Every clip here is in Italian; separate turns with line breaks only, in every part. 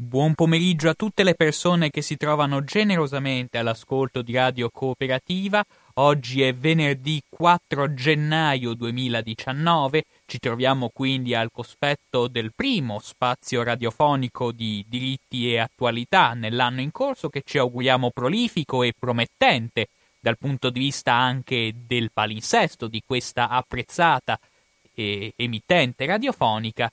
Buon pomeriggio a tutte le persone che si trovano generosamente all'ascolto di Radio Cooperativa. Oggi è venerdì 4 gennaio 2019, ci troviamo quindi al cospetto del primo spazio radiofonico di diritti e attualità nell'anno in corso che ci auguriamo prolifico e promettente dal punto di vista anche del palinsesto di questa apprezzata e emittente radiofonica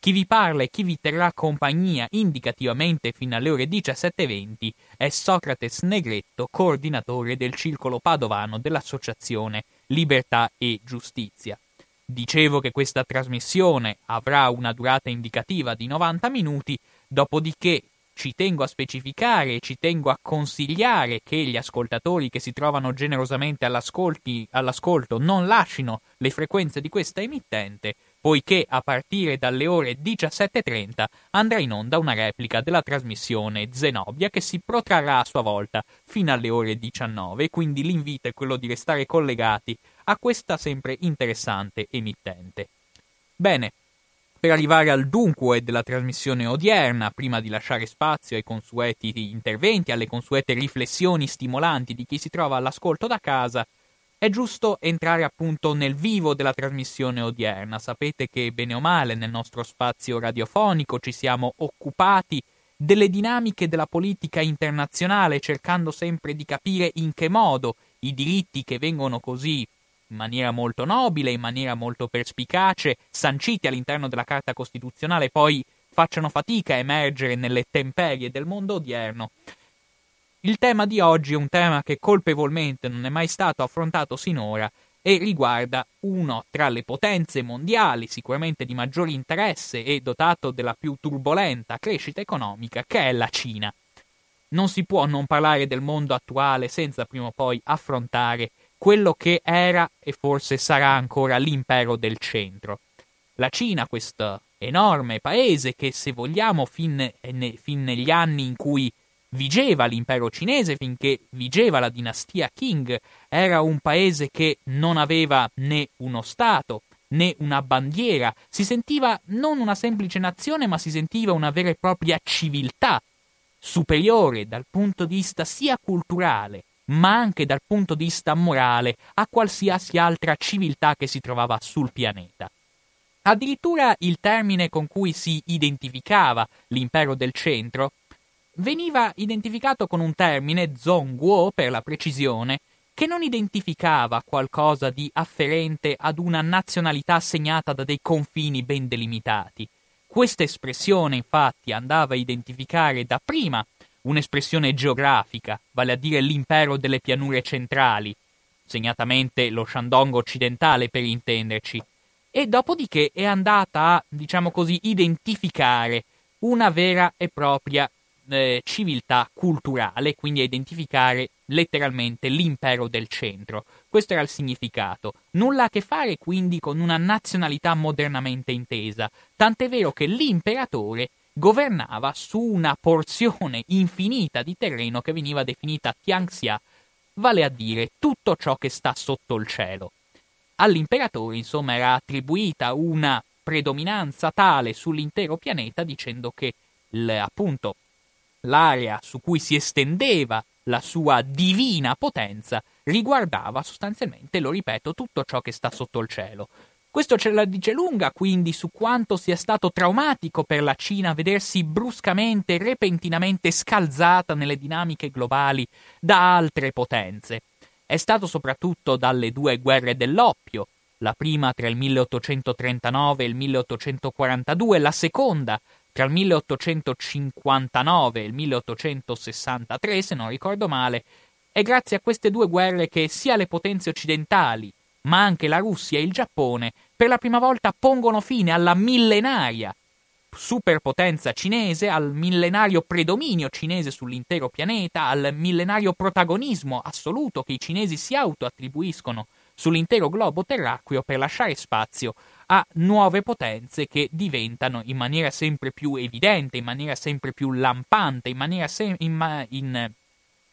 chi vi parla e chi vi terrà compagnia indicativamente fino alle ore 17.20 è Socrates Negretto, coordinatore del circolo padovano dell'associazione Libertà e Giustizia. Dicevo che questa trasmissione avrà una durata indicativa di 90 minuti, dopodiché ci tengo a specificare e ci tengo a consigliare che gli ascoltatori che si trovano generosamente all'ascolto non lasciino le frequenze di questa emittente, poiché a partire dalle ore 17.30 andrà in onda una replica della trasmissione Zenobia che si protrarrà a sua volta fino alle ore 19, quindi l'invito è quello di restare collegati a questa sempre interessante emittente. Bene, per arrivare al dunque della trasmissione odierna, prima di lasciare spazio ai consueti interventi, alle consuete riflessioni stimolanti di chi si trova all'ascolto da casa, è giusto entrare appunto nel vivo della trasmissione odierna. Sapete che bene o male nel nostro spazio radiofonico ci siamo occupati delle dinamiche della politica internazionale, cercando sempre di capire in che modo i diritti che vengono così in maniera molto nobile, in maniera molto perspicace, sanciti all'interno della Carta Costituzionale, poi facciano fatica a emergere nelle temperie del mondo odierno. Il tema di oggi è un tema che colpevolmente non è mai stato affrontato sinora e riguarda uno tra le potenze mondiali, sicuramente di maggiore interesse e dotato della più turbolenta crescita economica, che è la Cina. Non si può non parlare del mondo attuale senza prima o poi affrontare quello che era e forse sarà ancora l'impero del centro. La Cina, questo enorme paese che se vogliamo fin, fin negli anni in cui vigeva l'impero cinese, finché vigeva la dinastia Qing, era un paese che non aveva né uno Stato né una bandiera, si sentiva non una semplice nazione, ma si sentiva una vera e propria civiltà, superiore dal punto di vista sia culturale, ma anche dal punto di vista morale a qualsiasi altra civiltà che si trovava sul pianeta. Addirittura il termine con cui si identificava l'impero del centro veniva identificato con un termine, Zongguo per la precisione, che non identificava qualcosa di afferente ad una nazionalità segnata da dei confini ben delimitati. Questa espressione, infatti, andava a identificare dapprima un'espressione geografica, vale a dire l'impero delle pianure centrali, segnatamente lo Shandong occidentale per intenderci, e dopodiché è andata a, diciamo così, identificare una vera e propria eh, civiltà culturale, quindi a identificare letteralmente l'impero del centro. Questo era il significato. Nulla a che fare quindi con una nazionalità modernamente intesa, tant'è vero che l'imperatore governava su una porzione infinita di terreno che veniva definita Tianxia, vale a dire tutto ciò che sta sotto il cielo. All'imperatore, insomma, era attribuita una predominanza tale sull'intero pianeta dicendo che appunto l'area su cui si estendeva la sua divina potenza riguardava sostanzialmente, lo ripeto, tutto ciò che sta sotto il cielo. Questo ce la dice lunga quindi su quanto sia stato traumatico per la Cina vedersi bruscamente, repentinamente scalzata nelle dinamiche globali da altre potenze. È stato soprattutto dalle due guerre dell'oppio, la prima tra il 1839 e il 1842, la seconda tra il 1859 e il 1863, se non ricordo male, è grazie a queste due guerre che sia le potenze occidentali, ma anche la Russia e il Giappone per la prima volta pongono fine alla millenaria superpotenza cinese, al millenario predominio cinese sull'intero pianeta, al millenario protagonismo assoluto che i cinesi si autoattribuiscono sull'intero globo terracqueo per lasciare spazio a nuove potenze che diventano in maniera sempre più evidente, in maniera sempre più lampante, in, se- in, in,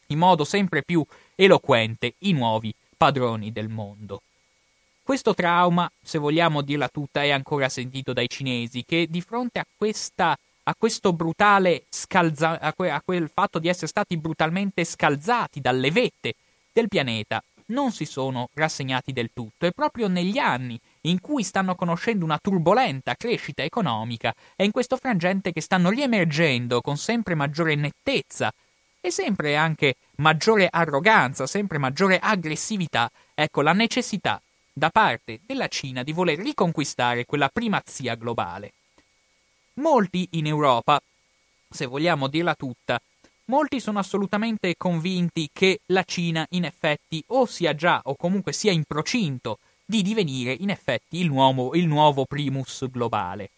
in modo sempre più eloquente i nuovi padroni del mondo. Questo trauma, se vogliamo dirla tutta, è ancora sentito dai cinesi che di fronte a, questa, a questo brutale scalza, a, que, a quel fatto di essere stati brutalmente scalzati dalle vette del pianeta, non si sono rassegnati del tutto e proprio negli anni in cui stanno conoscendo una turbolenta crescita economica è in questo frangente che stanno riemergendo con sempre maggiore nettezza e sempre anche maggiore arroganza, sempre maggiore aggressività, ecco la necessità da parte della Cina di voler riconquistare quella primazia globale. Molti in Europa, se vogliamo dirla tutta, molti sono assolutamente convinti che la Cina in effetti o sia già o comunque sia in procinto di divenire in effetti il nuovo, il nuovo primus globale.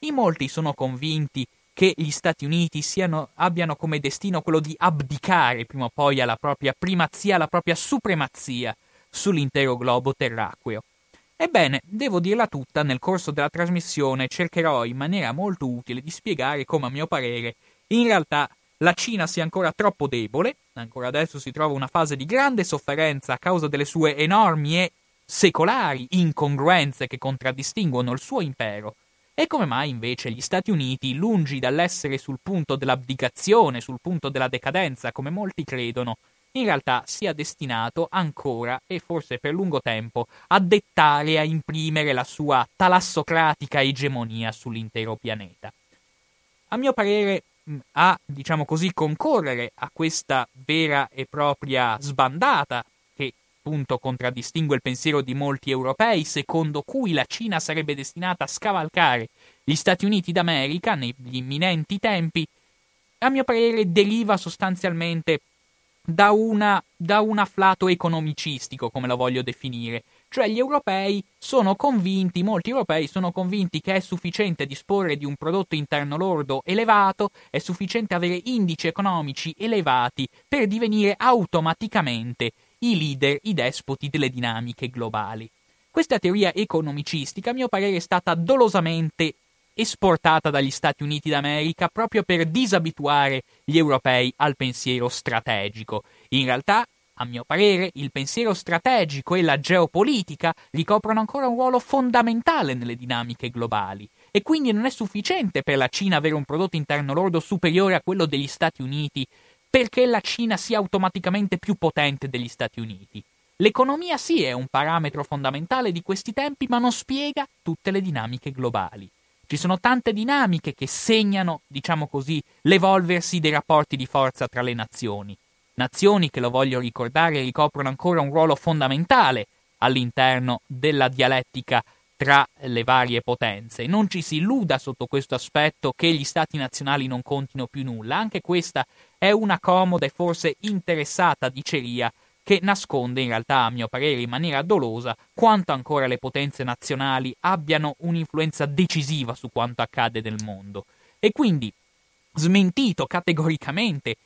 In molti sono convinti che gli Stati Uniti siano, abbiano come destino quello di abdicare prima o poi alla propria primazia, alla propria supremazia sull'intero globo terracqueo. Ebbene, devo dirla tutta, nel corso della trasmissione cercherò in maniera molto utile di spiegare come a mio parere in realtà la Cina sia ancora troppo debole, ancora adesso si trova una fase di grande sofferenza a causa delle sue enormi e secolari incongruenze che contraddistinguono il suo impero, e come mai invece gli Stati Uniti, lungi dall'essere sul punto dell'abdicazione, sul punto della decadenza, come molti credono, in realtà sia destinato ancora e forse per lungo tempo a dettare e a imprimere la sua talassocratica egemonia sull'intero pianeta. A mio parere, a, diciamo così, concorrere a questa vera e propria sbandata appunto contraddistingue il pensiero di molti europei, secondo cui la Cina sarebbe destinata a scavalcare gli Stati Uniti d'America negli imminenti tempi, a mio parere deriva sostanzialmente da, una, da un afflato economicistico, come lo voglio definire. Cioè gli europei sono convinti, molti europei sono convinti che è sufficiente disporre di un prodotto interno lordo elevato, è sufficiente avere indici economici elevati per divenire automaticamente i leader, i despoti delle dinamiche globali. Questa teoria economicistica, a mio parere, è stata dolosamente esportata dagli Stati Uniti d'America proprio per disabituare gli europei al pensiero strategico. In realtà, a mio parere, il pensiero strategico e la geopolitica ricoprono ancora un ruolo fondamentale nelle dinamiche globali e quindi non è sufficiente per la Cina avere un prodotto interno lordo superiore a quello degli Stati Uniti perché la Cina sia automaticamente più potente degli Stati Uniti. L'economia sì è un parametro fondamentale di questi tempi, ma non spiega tutte le dinamiche globali. Ci sono tante dinamiche che segnano, diciamo così, l'evolversi dei rapporti di forza tra le nazioni. Nazioni che, lo voglio ricordare, ricoprono ancora un ruolo fondamentale all'interno della dialettica tra le varie potenze. Non ci si illuda sotto questo aspetto che gli stati nazionali non contino più nulla, anche questa è una comoda e forse interessata diceria che nasconde in realtà, a mio parere, in maniera dolosa, quanto ancora le potenze nazionali abbiano un'influenza decisiva su quanto accade nel mondo. E quindi, smentito categoricamente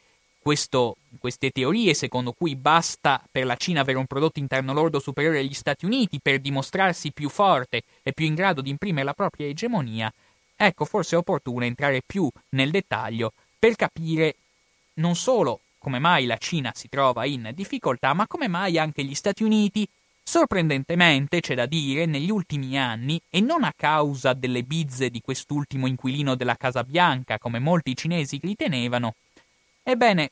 questo, queste teorie secondo cui basta per la Cina avere un prodotto interno lordo superiore agli Stati Uniti per dimostrarsi più forte e più in grado di imprimere la propria egemonia, ecco forse è opportuno entrare più nel dettaglio per capire non solo come mai la Cina si trova in difficoltà, ma come mai anche gli Stati Uniti, sorprendentemente, c'è da dire, negli ultimi anni, e non a causa delle bizze di quest'ultimo inquilino della Casa Bianca, come molti cinesi ritenevano, ebbene,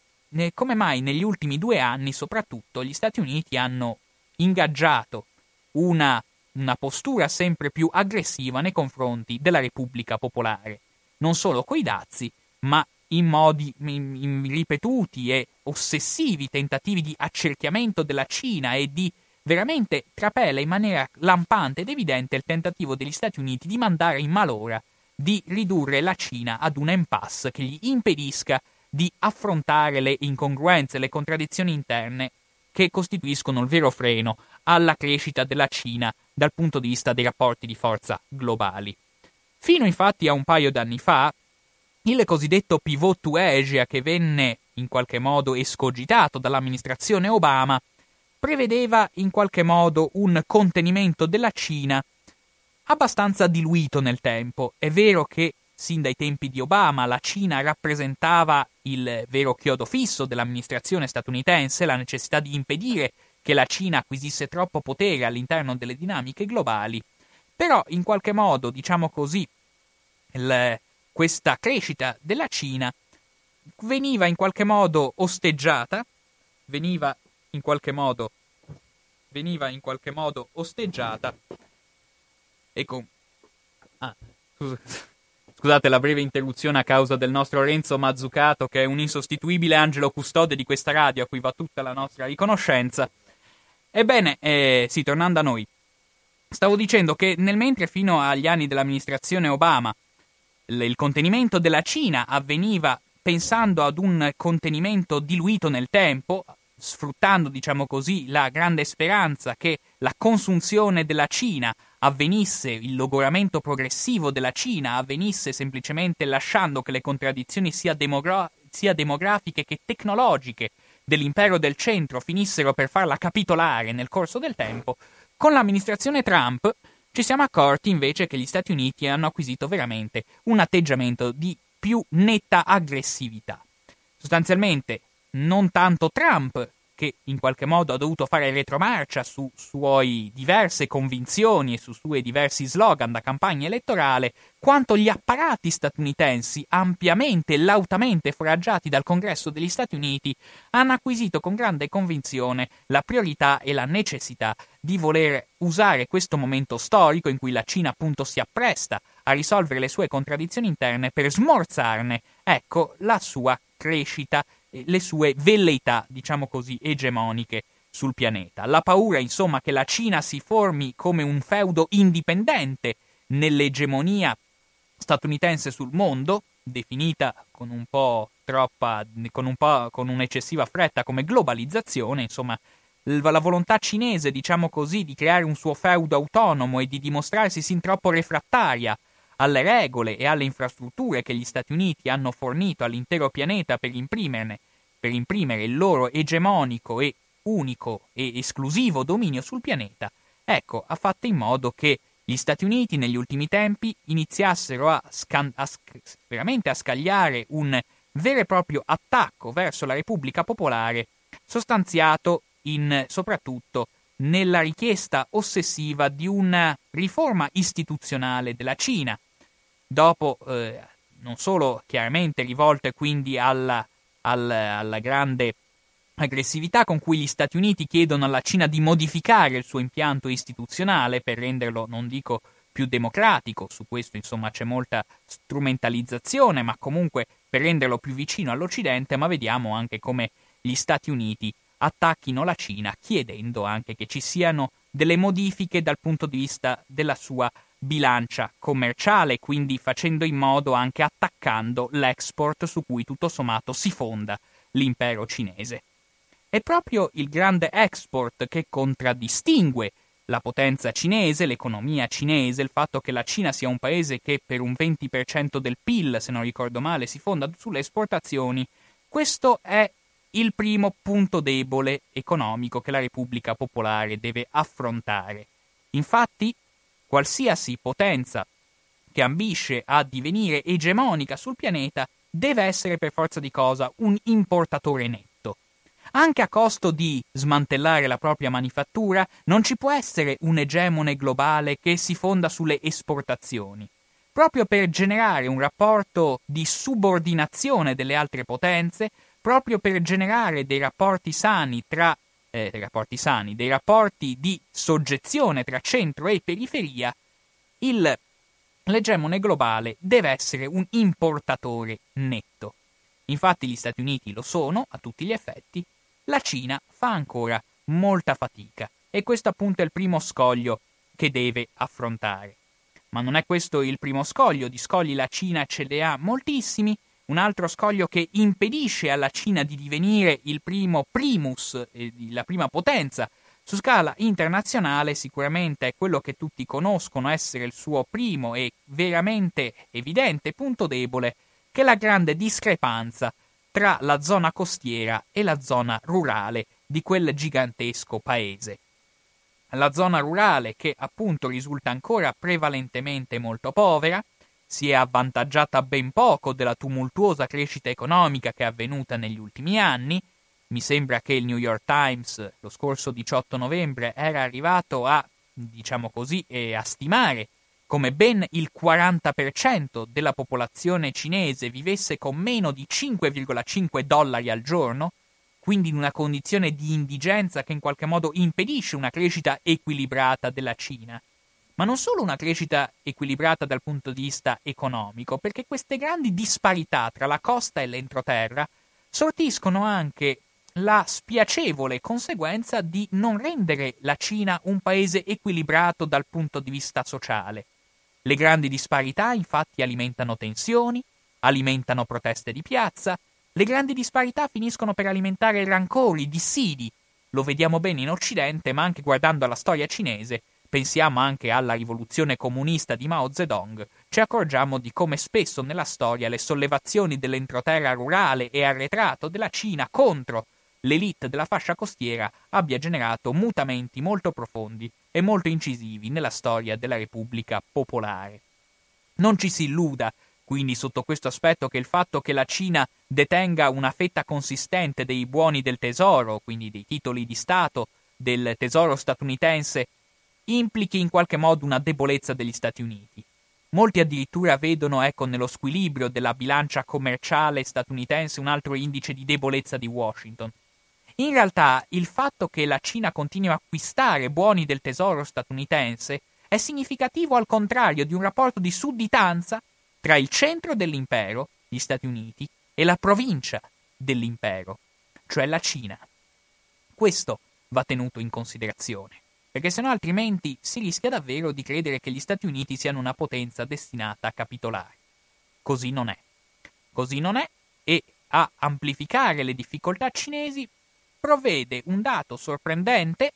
come mai negli ultimi due anni, soprattutto, gli Stati Uniti hanno ingaggiato una una postura sempre più aggressiva nei confronti della Repubblica Popolare, non solo coi dazi, ma in modi in, in ripetuti e ossessivi tentativi di accerchiamento della Cina e di veramente trapela in maniera lampante ed evidente il tentativo degli Stati Uniti di mandare in malora di ridurre la Cina ad un impasse che gli impedisca di affrontare le incongruenze, le contraddizioni interne che costituiscono il vero freno alla crescita della Cina dal punto di vista dei rapporti di forza globali. Fino infatti a un paio d'anni fa, il cosiddetto pivot to Asia che venne in qualche modo escogitato dall'amministrazione Obama prevedeva in qualche modo un contenimento della Cina abbastanza diluito nel tempo. È vero che sin dai tempi di Obama la Cina rappresentava il vero chiodo fisso dell'amministrazione statunitense, la necessità di impedire che la Cina acquisisse troppo potere all'interno delle dinamiche globali, però in qualche modo, diciamo così, il, questa crescita della Cina veniva in qualche modo osteggiata, veniva in qualche modo, veniva in qualche modo osteggiata e con... Ah, scusate la breve interruzione a causa del nostro Renzo Mazzucato, che è un insostituibile angelo custode di questa radio, a cui va tutta la nostra riconoscenza. Ebbene, eh, sì, tornando a noi. Stavo dicendo che nel mentre fino agli anni dell'amministrazione Obama il contenimento della Cina avveniva pensando ad un contenimento diluito nel tempo, sfruttando, diciamo così, la grande speranza che la consunzione della Cina avvenisse, il logoramento progressivo della Cina avvenisse semplicemente lasciando che le contraddizioni sia, demogra- sia demografiche che tecnologiche dell'impero del centro finissero per farla capitolare nel corso del tempo, con l'amministrazione Trump ci siamo accorti invece che gli Stati Uniti hanno acquisito veramente un atteggiamento di più netta aggressività. Sostanzialmente non tanto Trump che in qualche modo ha dovuto fare retromarcia su suoi diverse convinzioni e su suoi diversi slogan da campagna elettorale, quanto gli apparati statunitensi, ampiamente e lautamente foraggiati dal Congresso degli Stati Uniti, hanno acquisito con grande convinzione la priorità e la necessità di voler usare questo momento storico in cui la Cina appunto si appresta a risolvere le sue contraddizioni interne per smorzarne, ecco, la sua crescita le sue velleità, diciamo così, egemoniche sul pianeta. La paura, insomma, che la Cina si formi come un feudo indipendente nell'egemonia statunitense sul mondo, definita con un po' troppa, con, un po', con un'eccessiva fretta come globalizzazione, insomma, la volontà cinese, diciamo così, di creare un suo feudo autonomo e di dimostrarsi sin troppo refrattaria alle regole e alle infrastrutture che gli Stati Uniti hanno fornito all'intero pianeta per per imprimere il loro egemonico e unico e esclusivo dominio sul pianeta, ecco, ha fatto in modo che gli Stati Uniti negli ultimi tempi iniziassero a, scan- a sc- veramente a scagliare un vero e proprio attacco verso la Repubblica Popolare, sostanziato in, soprattutto nella richiesta ossessiva di una riforma istituzionale della Cina, dopo eh, non solo chiaramente rivolte quindi alla, alla, alla grande aggressività con cui gli Stati Uniti chiedono alla Cina di modificare il suo impianto istituzionale per renderlo, non dico più democratico, su questo insomma c'è molta strumentalizzazione, ma comunque per renderlo più vicino all'Occidente, ma vediamo anche come gli Stati Uniti attacchino la Cina chiedendo anche che ci siano delle modifiche dal punto di vista della sua bilancia commerciale, quindi facendo in modo anche attaccando l'export su cui tutto sommato si fonda l'impero cinese. È proprio il grande export che contraddistingue la potenza cinese, l'economia cinese, il fatto che la Cina sia un paese che per un 20% del PIL, se non ricordo male, si fonda sulle esportazioni, questo è il primo punto debole economico che la Repubblica Popolare deve affrontare. Infatti, qualsiasi potenza che ambisce a divenire egemonica sul pianeta deve essere per forza di cosa un importatore netto. Anche a costo di smantellare la propria manifattura, non ci può essere un egemone globale che si fonda sulle esportazioni. Proprio per generare un rapporto di subordinazione delle altre potenze, proprio per generare dei rapporti sani tra eh, dei rapporti sani, dei rapporti di soggezione tra centro e periferia, il, l'egemone globale deve essere un importatore netto. Infatti gli Stati Uniti lo sono a tutti gli effetti, la Cina fa ancora molta fatica e questo appunto è il primo scoglio che deve affrontare. Ma non è questo il primo scoglio, di scogli la Cina ce ne ha moltissimi, un altro scoglio che impedisce alla Cina di divenire il primo primus, la prima potenza su scala internazionale sicuramente è quello che tutti conoscono essere il suo primo e veramente evidente punto debole, che è la grande discrepanza tra la zona costiera e la zona rurale di quel gigantesco paese. La zona rurale, che appunto risulta ancora prevalentemente molto povera, si è avvantaggiata ben poco della tumultuosa crescita economica che è avvenuta negli ultimi anni. Mi sembra che il New York Times lo scorso 18 novembre era arrivato a, diciamo così, eh, a stimare come ben il 40% della popolazione cinese vivesse con meno di 5,5 dollari al giorno, quindi in una condizione di indigenza che in qualche modo impedisce una crescita equilibrata della Cina ma non solo una crescita equilibrata dal punto di vista economico, perché queste grandi disparità tra la costa e l'entroterra sortiscono anche la spiacevole conseguenza di non rendere la Cina un paese equilibrato dal punto di vista sociale. Le grandi disparità infatti alimentano tensioni, alimentano proteste di piazza, le grandi disparità finiscono per alimentare rancori, dissidi. Lo vediamo bene in Occidente, ma anche guardando alla storia cinese, pensiamo anche alla rivoluzione comunista di Mao Zedong, ci accorgiamo di come spesso nella storia le sollevazioni dell'entroterra rurale e arretrato della Cina contro l'elite della fascia costiera abbia generato mutamenti molto profondi e molto incisivi nella storia della Repubblica Popolare. Non ci si illuda, quindi, sotto questo aspetto, che il fatto che la Cina detenga una fetta consistente dei buoni del tesoro, quindi dei titoli di Stato del tesoro statunitense, implichi in qualche modo una debolezza degli Stati Uniti. Molti addirittura vedono, ecco, nello squilibrio della bilancia commerciale statunitense un altro indice di debolezza di Washington. In realtà, il fatto che la Cina continui a acquistare buoni del tesoro statunitense è significativo al contrario di un rapporto di sudditanza tra il centro dell'impero, gli Stati Uniti, e la provincia dell'impero, cioè la Cina. Questo va tenuto in considerazione perché sennò altrimenti si rischia davvero di credere che gli Stati Uniti siano una potenza destinata a capitolare. Così non è. Così non è e a amplificare le difficoltà cinesi provvede un dato sorprendente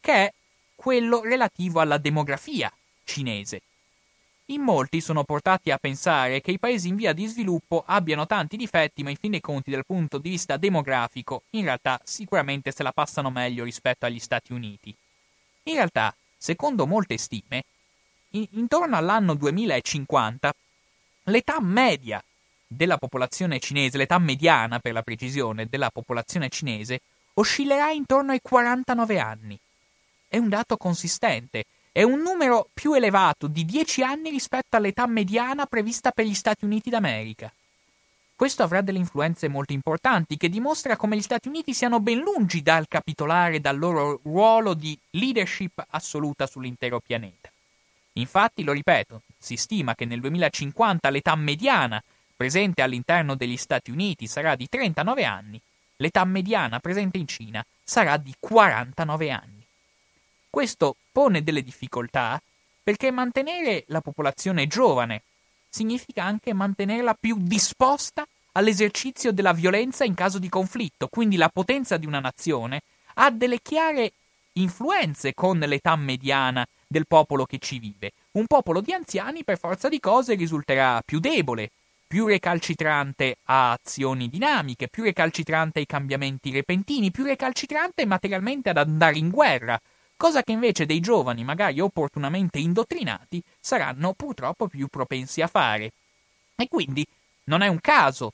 che è quello relativo alla demografia cinese. In molti sono portati a pensare che i paesi in via di sviluppo abbiano tanti difetti, ma in fin dei conti dal punto di vista demografico in realtà sicuramente se la passano meglio rispetto agli Stati Uniti. In realtà, secondo molte stime, in- intorno all'anno 2050 l'età media della popolazione cinese, l'età mediana per la precisione della popolazione cinese, oscillerà intorno ai 49 anni. È un dato consistente, è un numero più elevato di 10 anni rispetto all'età mediana prevista per gli Stati Uniti d'America. Questo avrà delle influenze molto importanti, che dimostra come gli Stati Uniti siano ben lungi dal capitolare dal loro ruolo di leadership assoluta sull'intero pianeta. Infatti, lo ripeto, si stima che nel 2050 l'età mediana presente all'interno degli Stati Uniti sarà di 39 anni, l'età mediana presente in Cina sarà di 49 anni. Questo pone delle difficoltà perché mantenere la popolazione giovane significa anche mantenerla più disposta all'esercizio della violenza in caso di conflitto, quindi la potenza di una nazione ha delle chiare influenze con l'età mediana del popolo che ci vive. Un popolo di anziani per forza di cose risulterà più debole, più recalcitrante a azioni dinamiche, più recalcitrante ai cambiamenti repentini, più recalcitrante materialmente ad andare in guerra, cosa che invece dei giovani, magari opportunamente indottrinati, saranno purtroppo più propensi a fare. E quindi non è un caso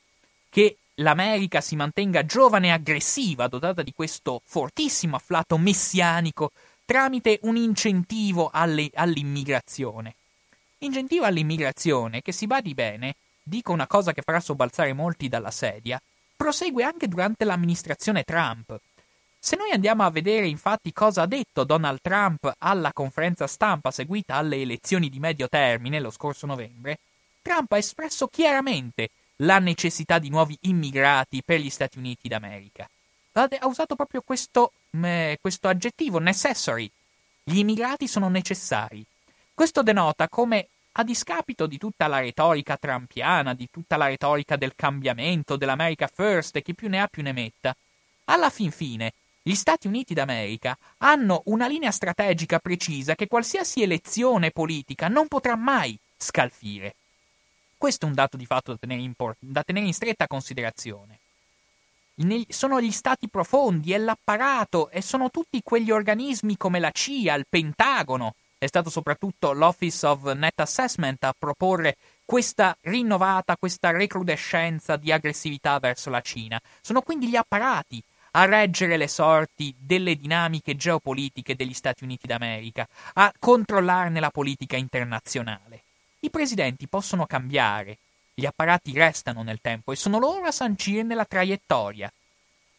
che l'America si mantenga giovane e aggressiva, dotata di questo fortissimo afflato messianico, tramite un incentivo alle, all'immigrazione. Incentivo all'immigrazione che si badi bene, dico una cosa che farà sobbalzare molti dalla sedia, prosegue anche durante l'amministrazione Trump. Se noi andiamo a vedere infatti cosa ha detto Donald Trump alla conferenza stampa seguita alle elezioni di medio termine lo scorso novembre, Trump ha espresso chiaramente la necessità di nuovi immigrati per gli Stati Uniti d'America. Ha usato proprio questo, eh, questo aggettivo, necessary. Gli immigrati sono necessari. Questo denota come, a discapito di tutta la retorica trampiana, di tutta la retorica del cambiamento, dell'America First e chi più ne ha più ne metta, alla fin fine gli Stati Uniti d'America hanno una linea strategica precisa che qualsiasi elezione politica non potrà mai scalfire. Questo è un dato di fatto da tenere in, por- da tenere in stretta considerazione. sono gli stati profondi, è l'apparato e sono tutti quegli organismi come la CIA, il Pentagono, è stato soprattutto l'Office of Net Assessment a proporre questa rinnovata, questa recrudescenza di aggressività verso la Cina. Sono quindi gli apparati a reggere le sorti delle dinamiche geopolitiche degli Stati Uniti d'America, a controllarne la politica internazionale. I presidenti possono cambiare, gli apparati restano nel tempo e sono loro a sancirne la traiettoria.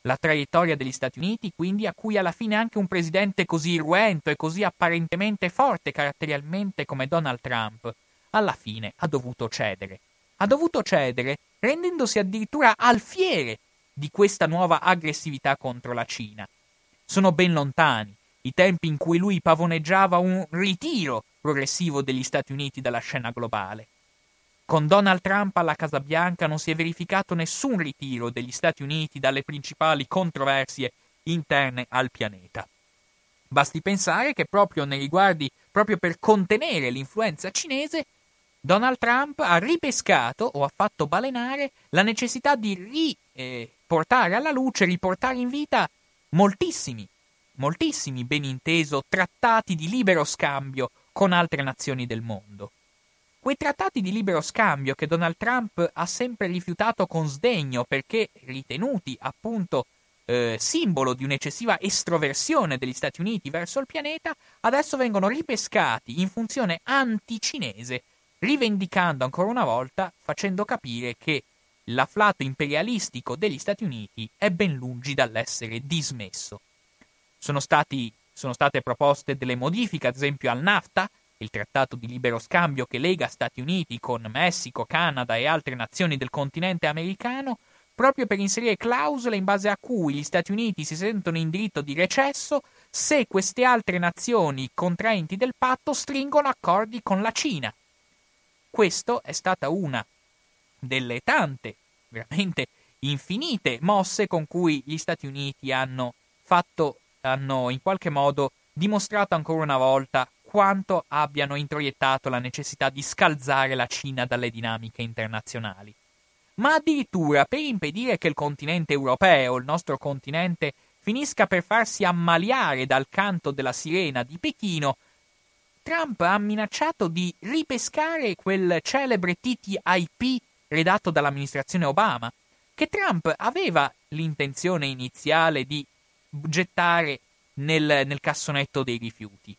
La traiettoria degli Stati Uniti, quindi, a cui alla fine anche un presidente così irruento e così apparentemente forte caratterialmente come Donald Trump, alla fine ha dovuto cedere. Ha dovuto cedere rendendosi addirittura alfiere di questa nuova aggressività contro la Cina. Sono ben lontani i tempi in cui lui pavoneggiava un ritiro progressivo degli Stati Uniti dalla scena globale. Con Donald Trump alla Casa Bianca non si è verificato nessun ritiro degli Stati Uniti dalle principali controversie interne al pianeta. Basti pensare che proprio nei riguardi, proprio per contenere l'influenza cinese, Donald Trump ha ripescato o ha fatto balenare la necessità di ri, eh, portare alla luce, riportare in vita moltissimi, moltissimi, ben inteso, trattati di libero scambio con altre nazioni del mondo. Quei trattati di libero scambio che Donald Trump ha sempre rifiutato con sdegno perché ritenuti appunto eh, simbolo di un'eccessiva estroversione degli Stati Uniti verso il pianeta, adesso vengono ripescati in funzione anticinese, rivendicando ancora una volta, facendo capire che l'afflato imperialistico degli Stati Uniti è ben lungi dall'essere dismesso. Sono, stati, sono state proposte delle modifiche, ad esempio al NAFTA, il trattato di libero scambio che lega Stati Uniti con Messico, Canada e altre nazioni del continente americano, proprio per inserire clausole in base a cui gli Stati Uniti si sentono in diritto di recesso se queste altre nazioni contraenti del patto stringono accordi con la Cina. Questo è stata una delle tante, veramente infinite mosse con cui gli Stati Uniti hanno fatto, hanno in qualche modo dimostrato ancora una volta quanto abbiano introiettato la necessità di scalzare la Cina dalle dinamiche internazionali. Ma addirittura per impedire che il continente europeo, il nostro continente, finisca per farsi ammaliare dal canto della sirena di Pechino, Trump ha minacciato di ripescare quel celebre TTIP redatto dall'amministrazione Obama, che Trump aveva l'intenzione iniziale di gettare nel, nel cassonetto dei rifiuti.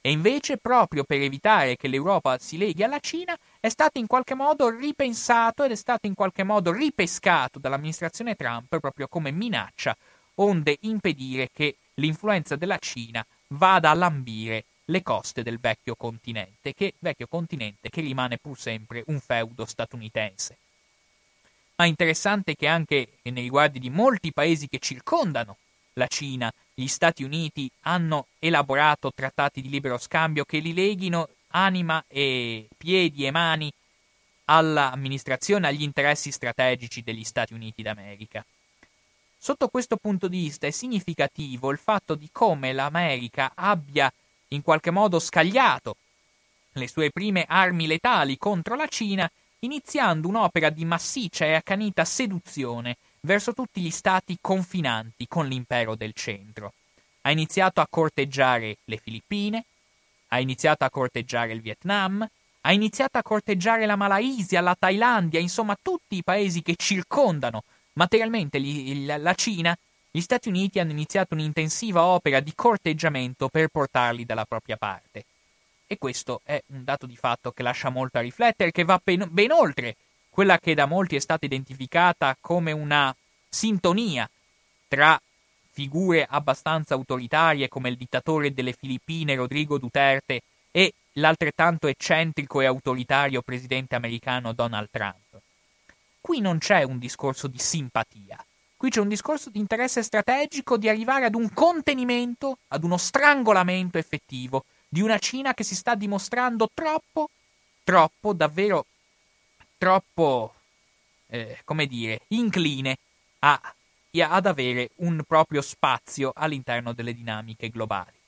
E invece, proprio per evitare che l'Europa si leghi alla Cina, è stato in qualche modo ripensato ed è stato in qualche modo ripescato dall'amministrazione Trump proprio come minaccia, onde impedire che l'influenza della Cina vada a lambire le coste del vecchio continente, che, vecchio continente che rimane pur sempre un feudo statunitense. Ma interessante che anche nei riguardi di molti paesi che circondano la Cina, gli Stati Uniti hanno elaborato trattati di libero scambio che li leghino anima e piedi e mani all'amministrazione, agli interessi strategici degli Stati Uniti d'America. Sotto questo punto di vista è significativo il fatto di come l'America abbia in qualche modo scagliato le sue prime armi letali contro la Cina, iniziando un'opera di massiccia e accanita seduzione verso tutti gli stati confinanti con l'impero del centro. Ha iniziato a corteggiare le Filippine, ha iniziato a corteggiare il Vietnam, ha iniziato a corteggiare la Malaysia, la Thailandia, insomma tutti i paesi che circondano materialmente la Cina gli Stati Uniti hanno iniziato un'intensiva opera di corteggiamento per portarli dalla propria parte. E questo è un dato di fatto che lascia molto a riflettere, che va ben, ben oltre quella che da molti è stata identificata come una sintonia tra figure abbastanza autoritarie come il dittatore delle Filippine Rodrigo Duterte e l'altrettanto eccentrico e autoritario presidente americano Donald Trump. Qui non c'è un discorso di simpatia, qui c'è un discorso di interesse strategico di arrivare ad un contenimento, ad uno strangolamento effettivo di una Cina che si sta dimostrando troppo, troppo, davvero troppo, eh, come dire, incline a, ad avere un proprio spazio all'interno delle dinamiche globali.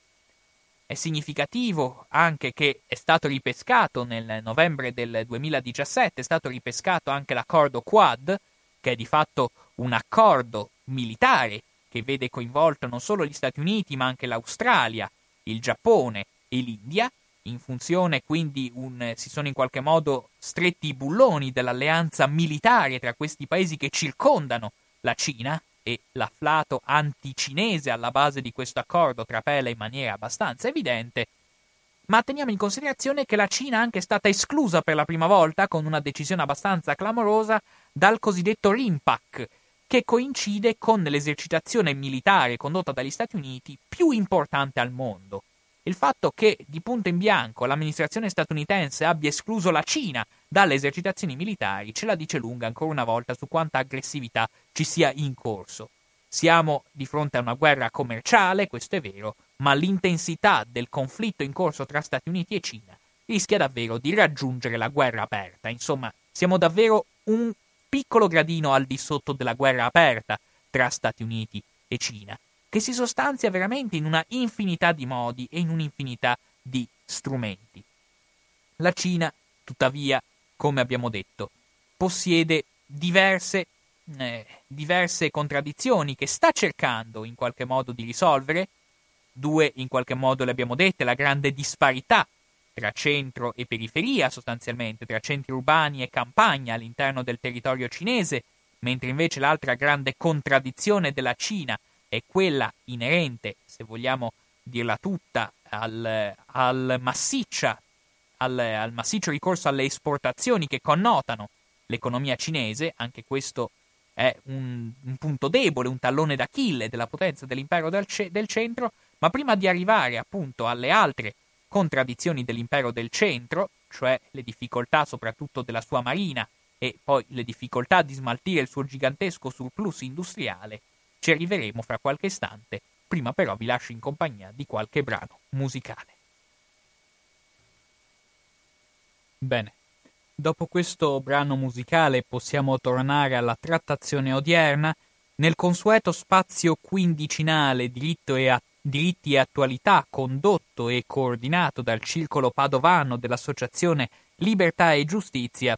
È significativo anche che è stato ripescato nel novembre del 2017, è stato ripescato anche l'accordo Quad, che è di fatto un accordo militare che vede coinvolto non solo gli Stati Uniti ma anche l'Australia, il Giappone e l'India, in funzione quindi un, si sono in qualche modo stretti i bulloni dell'alleanza militare tra questi paesi che circondano la Cina, e l'afflato anticinese alla base di questo accordo trapela in maniera abbastanza evidente, ma teniamo in considerazione che la Cina è anche stata esclusa per la prima volta, con una decisione abbastanza clamorosa, dal cosiddetto RIMPAC, che coincide con l'esercitazione militare condotta dagli Stati Uniti più importante al mondo. Il fatto che di punto in bianco l'amministrazione statunitense abbia escluso la Cina dalle esercitazioni militari ce la dice lunga ancora una volta su quanta aggressività ci sia in corso. Siamo di fronte a una guerra commerciale, questo è vero, ma l'intensità del conflitto in corso tra Stati Uniti e Cina rischia davvero di raggiungere la guerra aperta. Insomma, siamo davvero un piccolo gradino al di sotto della guerra aperta tra Stati Uniti e Cina che si sostanzia veramente in una infinità di modi e in un'infinità di strumenti. La Cina, tuttavia, come abbiamo detto, possiede diverse, eh, diverse contraddizioni che sta cercando in qualche modo di risolvere. Due, in qualche modo le abbiamo dette, la grande disparità tra centro e periferia sostanzialmente, tra centri urbani e campagna all'interno del territorio cinese, mentre invece l'altra grande contraddizione della Cina è quella inerente, se vogliamo dirla tutta, al, al, massiccia, al, al massiccio ricorso alle esportazioni che connotano l'economia cinese, anche questo è un, un, punto debole, un tallone d'Achille della potenza dell'impero del, del, centro, ma prima di arrivare appunto alle altre contraddizioni dell'impero del centro, cioè le difficoltà soprattutto della sua marina e poi le difficoltà di smaltire il suo gigantesco surplus industriale, ci arriveremo fra qualche istante, prima però vi lascio in compagnia di qualche brano musicale. Bene, dopo questo brano musicale possiamo tornare alla trattazione odierna. Nel consueto spazio quindicinale diritto e a- diritti e attualità condotto e coordinato dal circolo padovano dell'associazione Libertà e Giustizia,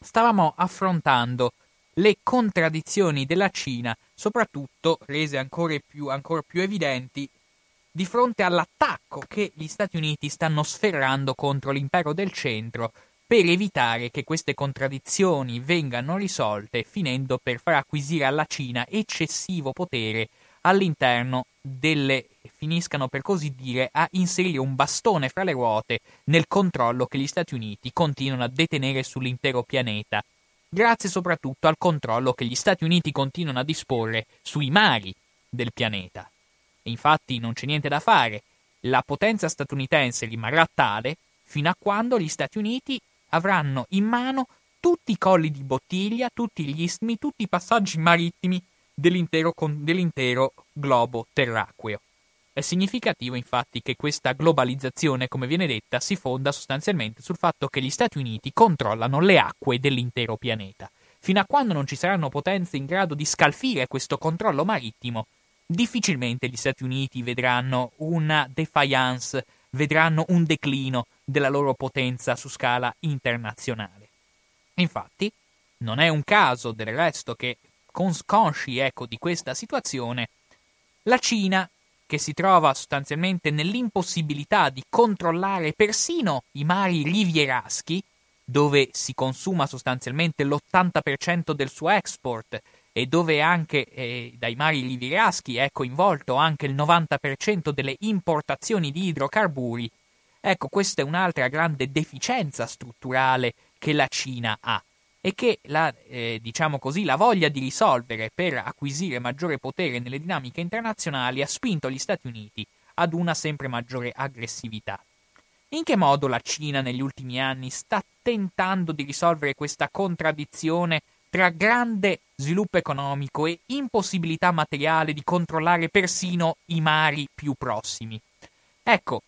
stavamo affrontando le contraddizioni della Cina, soprattutto rese ancora più, ancora più evidenti di fronte all'attacco che gli Stati Uniti stanno sferrando contro l'impero del centro per evitare che queste contraddizioni vengano risolte, finendo per far acquisire alla Cina eccessivo potere all'interno delle finiscano per così dire a inserire un bastone fra le ruote nel controllo che gli Stati Uniti continuano a detenere sull'intero pianeta grazie soprattutto al controllo che gli Stati Uniti continuano a disporre sui mari del pianeta. infatti non c'è niente da fare, la potenza statunitense rimarrà tale fino a quando gli Stati Uniti avranno in mano tutti i colli di bottiglia, tutti gli istmi, tutti i passaggi marittimi dell'intero, dell'intero globo terracqueo. È significativo infatti che questa globalizzazione, come viene detta, si fonda sostanzialmente sul fatto che gli Stati Uniti controllano le acque dell'intero pianeta. Fino a quando non ci saranno potenze in grado di scalfire questo controllo marittimo, difficilmente gli Stati Uniti vedranno una defiance, vedranno un declino della loro potenza su scala internazionale. Infatti, non è un caso del resto che, consci ecco, di questa situazione, la Cina che si trova sostanzialmente nell'impossibilità di controllare persino i mari rivieraschi, dove si consuma sostanzialmente l'80% del suo export e dove anche eh, dai mari rivieraschi è coinvolto anche il 90% delle importazioni di idrocarburi, ecco questa è un'altra grande deficienza strutturale che la Cina ha e che la, eh, diciamo così, la voglia di risolvere per acquisire maggiore potere nelle dinamiche internazionali ha spinto gli Stati Uniti ad una sempre maggiore aggressività. In che modo la Cina negli ultimi anni sta tentando di risolvere questa contraddizione tra grande sviluppo economico e impossibilità materiale di controllare persino i mari più prossimi? Ecco,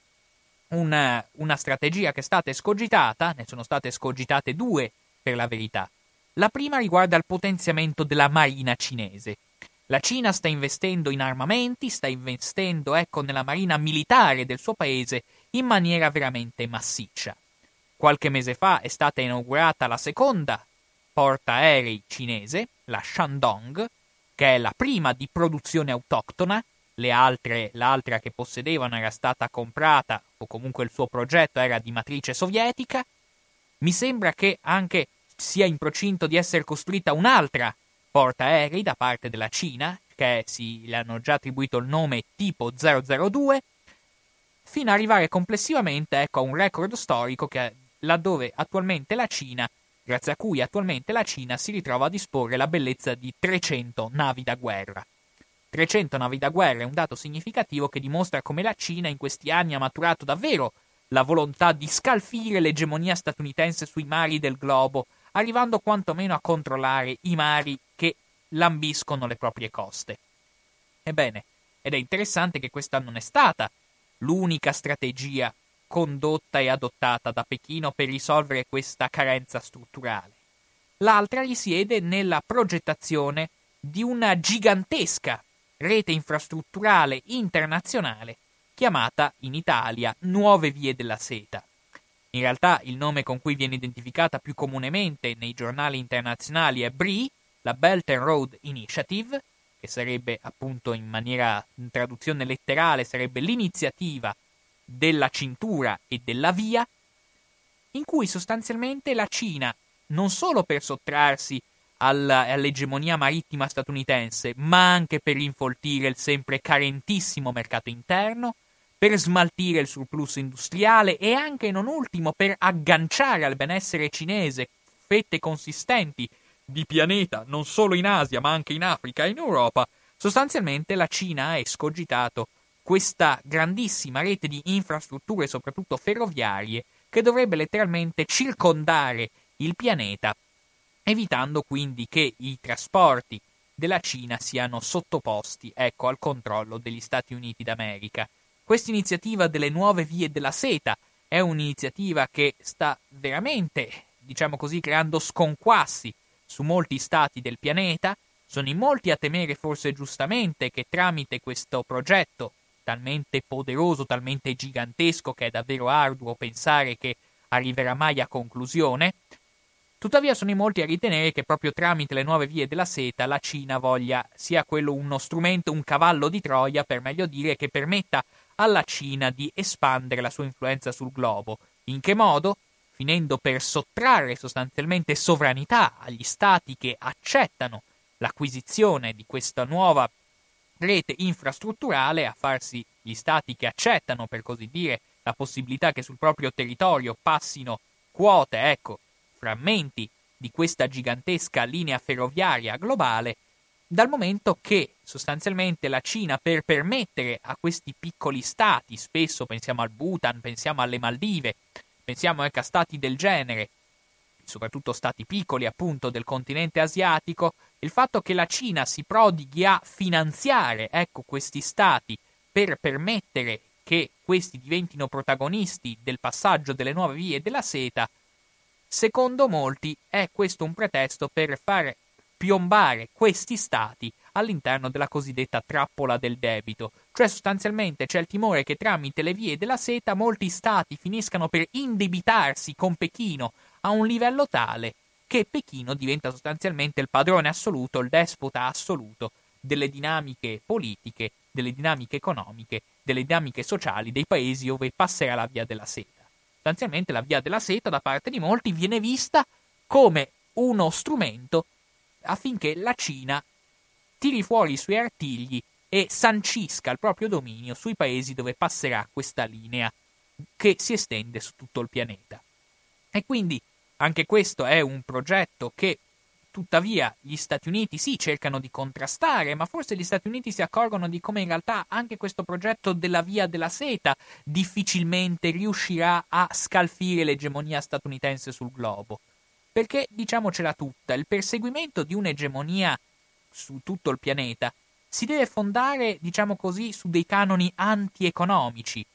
una, una strategia che è stata escogitata, ne sono state escogitate due per la verità. La prima riguarda il potenziamento della marina cinese. La Cina sta investendo in armamenti, sta investendo ecco, nella marina militare del suo paese in maniera veramente massiccia. Qualche mese fa è stata inaugurata la seconda portaerei cinese, la Shandong, che è la prima di produzione autoctona. Altre, l'altra che possedevano era stata comprata, o comunque il suo progetto era di matrice sovietica. Mi sembra che anche sia in procinto di essere costruita un'altra portaerei da parte della Cina, che si le hanno già attribuito il nome tipo 002, fino ad arrivare complessivamente ecco, a un record storico che, laddove attualmente la Cina, grazie a cui attualmente la Cina si ritrova a disporre la bellezza di 300 navi da guerra. 300 navi da guerra è un dato significativo che dimostra come la Cina in questi anni ha maturato davvero la volontà di scalfire l'egemonia statunitense sui mari del globo arrivando quantomeno a controllare i mari che lambiscono le proprie coste. Ebbene, ed è interessante che questa non è stata l'unica strategia condotta e adottata da Pechino per risolvere questa carenza strutturale. L'altra risiede nella progettazione di una gigantesca rete infrastrutturale internazionale chiamata in Italia Nuove Vie della Seta. In realtà il nome con cui viene identificata più comunemente nei giornali internazionali è BRI, la Belt and Road Initiative, che sarebbe appunto in maniera in traduzione letterale sarebbe l'iniziativa della cintura e della via, in cui sostanzialmente la Cina, non solo per sottrarsi alla, all'egemonia marittima statunitense, ma anche per infoltire il sempre carentissimo mercato interno, per smaltire il surplus industriale e anche non ultimo per agganciare al benessere cinese fette consistenti di pianeta non solo in Asia ma anche in Africa e in Europa, sostanzialmente la Cina ha escogitato questa grandissima rete di infrastrutture, soprattutto ferroviarie, che dovrebbe letteralmente circondare il pianeta, evitando quindi che i trasporti della Cina siano sottoposti, ecco, al controllo degli Stati Uniti d'America. Questa iniziativa delle nuove vie della seta è un'iniziativa che sta veramente, diciamo così, creando sconquassi su molti stati del pianeta. Sono in molti a temere forse giustamente che tramite questo progetto talmente poderoso, talmente gigantesco che è davvero arduo pensare che arriverà mai a conclusione, Tuttavia sono in molti a ritenere che proprio tramite le nuove vie della seta la Cina voglia sia quello uno strumento, un cavallo di Troia, per meglio dire, che permetta alla Cina di espandere la sua influenza sul globo. In che modo? Finendo per sottrarre sostanzialmente sovranità agli stati che accettano l'acquisizione di questa nuova rete infrastrutturale, a farsi gli stati che accettano, per così dire, la possibilità che sul proprio territorio passino quote, ecco, frammenti di questa gigantesca linea ferroviaria globale dal momento che sostanzialmente la Cina per permettere a questi piccoli stati, spesso pensiamo al Bhutan, pensiamo alle Maldive, pensiamo anche a stati del genere, soprattutto stati piccoli appunto del continente asiatico, il fatto che la Cina si prodighi a finanziare ecco questi stati per permettere che questi diventino protagonisti del passaggio delle nuove vie della seta, secondo molti è questo un pretesto per fare piombare questi stati all'interno della cosiddetta trappola del debito, cioè sostanzialmente c'è il timore che tramite le vie della seta molti stati finiscano per indebitarsi con Pechino a un livello tale che Pechino diventa sostanzialmente il padrone assoluto, il despota assoluto delle dinamiche politiche, delle dinamiche economiche, delle dinamiche sociali dei paesi dove passerà la via della seta. Sostanzialmente la via della seta da parte di molti viene vista come uno strumento affinché la Cina tiri fuori i suoi artigli e sancisca il proprio dominio sui paesi dove passerà questa linea che si estende su tutto il pianeta. E quindi Anche questo è un progetto che Tuttavia gli Stati Uniti sì cercano di contrastare, ma forse gli Stati Uniti si accorgono di come in realtà anche questo progetto della via della seta difficilmente riuscirà a scalfire l'egemonia statunitense sul globo. Perché, diciamocela tutta, il perseguimento di un'egemonia su tutto il pianeta si deve fondare, diciamo così, su dei canoni antieconomici.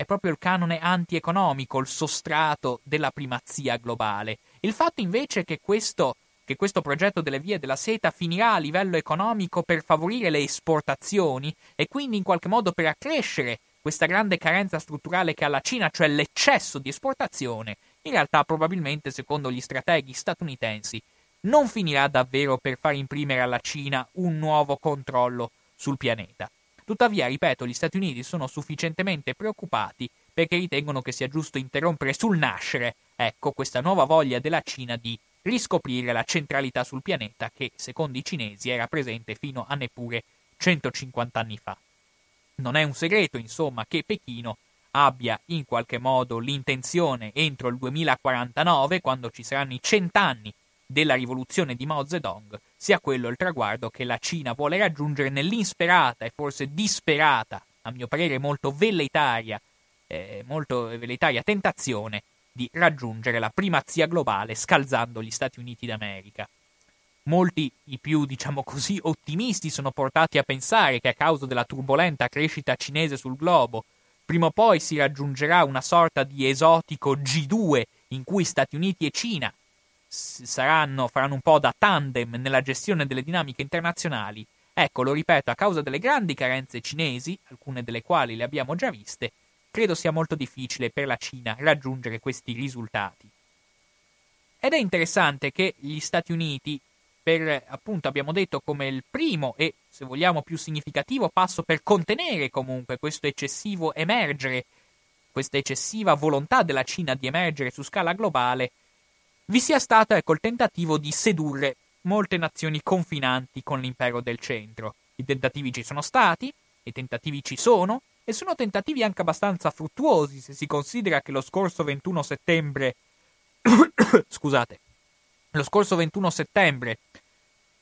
È proprio il canone antieconomico il sostrato della primazia globale. Il fatto invece che questo che questo progetto delle vie della seta finirà a livello economico per favorire le esportazioni e quindi in qualche modo per accrescere questa grande carenza strutturale che ha la Cina, cioè l'eccesso di esportazione, in realtà probabilmente secondo gli strateghi statunitensi non finirà davvero per far imprimere alla Cina un nuovo controllo sul pianeta. Tuttavia, ripeto, gli Stati Uniti sono sufficientemente preoccupati perché ritengono che sia giusto interrompere sul nascere, ecco, questa nuova voglia della Cina di riscoprire la centralità sul pianeta che, secondo i cinesi, era presente fino a neppure 150 anni fa. Non è un segreto, insomma, che Pechino abbia in qualche modo l'intenzione entro il 2049, quando ci saranno i cent'anni della rivoluzione di Mao Zedong, sia quello il traguardo che la Cina vuole raggiungere nell'insperata e forse disperata, a mio parere molto velleitaria, eh, molto velleitaria tentazione di raggiungere la primazia globale scalzando gli Stati Uniti d'America. Molti, i più, diciamo così, ottimisti sono portati a pensare che a causa della turbolenta crescita cinese sul globo, prima o poi si raggiungerà una sorta di esotico G2 in cui Stati Uniti e Cina saranno, faranno un po' da tandem nella gestione delle dinamiche internazionali. Ecco, lo ripeto, a causa delle grandi carenze cinesi, alcune delle quali le abbiamo già viste, credo sia molto difficile per la Cina raggiungere questi risultati. Ed è interessante che gli Stati Uniti, per appunto abbiamo detto come il primo e se vogliamo più significativo passo per contenere comunque questo eccessivo emergere, questa eccessiva volontà della Cina di emergere su scala globale, vi sia stato ecco il tentativo di sedurre molte nazioni confinanti con l'impero del centro. I tentativi ci sono stati, i tentativi ci sono, e sono tentativi anche abbastanza fruttuosi se si considera che lo scorso 21 settembre scusate lo scorso 21 settembre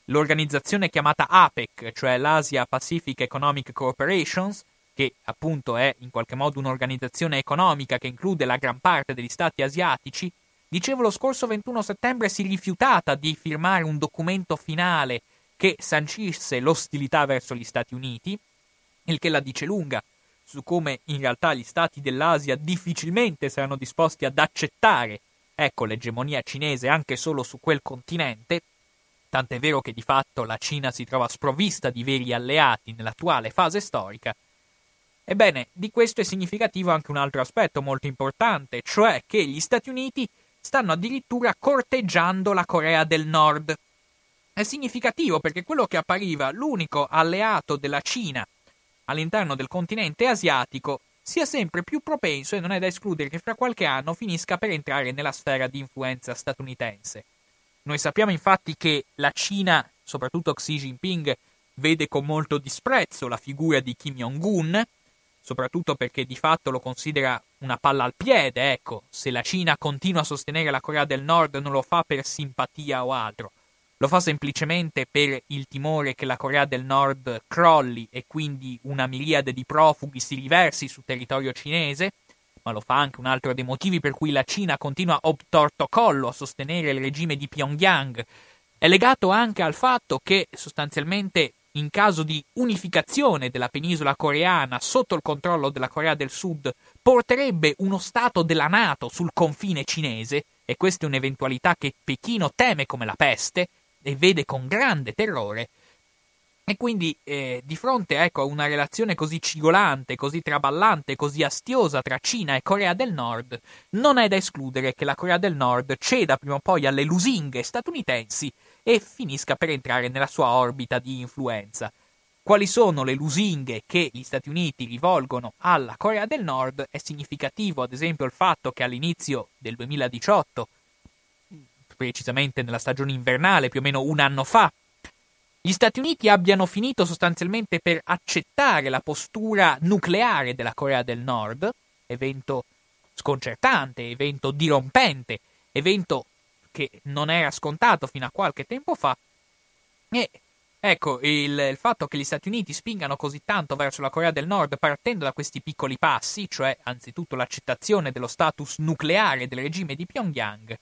l'organizzazione chiamata APEC, cioè l'Asia Pacific Economic Corporations, che appunto è in qualche modo un'organizzazione economica che include la gran parte degli stati asiatici, dicevo lo scorso 21 settembre si è rifiutata di firmare un documento finale che sancisse l'ostilità verso gli Stati Uniti, il che la dice lunga su come in realtà gli stati dell'Asia difficilmente saranno disposti ad accettare, ecco, l'egemonia cinese anche solo su quel continente, tant'è vero che di fatto la Cina si trova sprovvista di veri alleati nell'attuale fase storica. Ebbene, di questo è significativo anche un altro aspetto molto importante, cioè che gli Stati Uniti stanno addirittura corteggiando la Corea del Nord. È significativo perché quello che appariva l'unico alleato della Cina all'interno del continente asiatico sia sempre più propenso e non è da escludere che fra qualche anno finisca per entrare nella sfera di influenza statunitense. Noi sappiamo infatti che la Cina, soprattutto Xi Jinping, vede con molto disprezzo la figura di Kim Jong-un, soprattutto perché di fatto lo considera una palla al piede, ecco, se la Cina continua a sostenere la Corea del Nord non lo fa per simpatia o altro, lo fa semplicemente per il timore che la Corea del Nord crolli e quindi una miriade di profughi si riversi su territorio cinese, ma lo fa anche un altro dei motivi per cui la Cina continua obtorto collo a sostenere il regime di Pyongyang. È legato anche al fatto che sostanzialmente in caso di unificazione della penisola coreana sotto il controllo della Corea del Sud porterebbe uno Stato della Nato sul confine cinese, e questa è un'eventualità che Pechino teme come la peste, e vede con grande terrore. E quindi eh, di fronte ecco, a una relazione così cigolante, così traballante, così astiosa tra Cina e Corea del Nord, non è da escludere che la Corea del Nord ceda prima o poi alle lusinghe statunitensi e finisca per entrare nella sua orbita di influenza. Quali sono le lusinghe che gli Stati Uniti rivolgono alla Corea del Nord? È significativo, ad esempio, il fatto che all'inizio del 2018 precisamente nella stagione invernale, più o meno un anno fa, gli Stati Uniti abbiano finito sostanzialmente per accettare la postura nucleare della Corea del Nord, evento sconcertante, evento dirompente, evento che non era scontato fino a qualche tempo fa. E ecco, il, il, fatto che gli Stati Uniti spingano così tanto verso la Corea del Nord partendo da questi piccoli passi, cioè anzitutto l'accettazione dello status nucleare del regime di Pyongyang,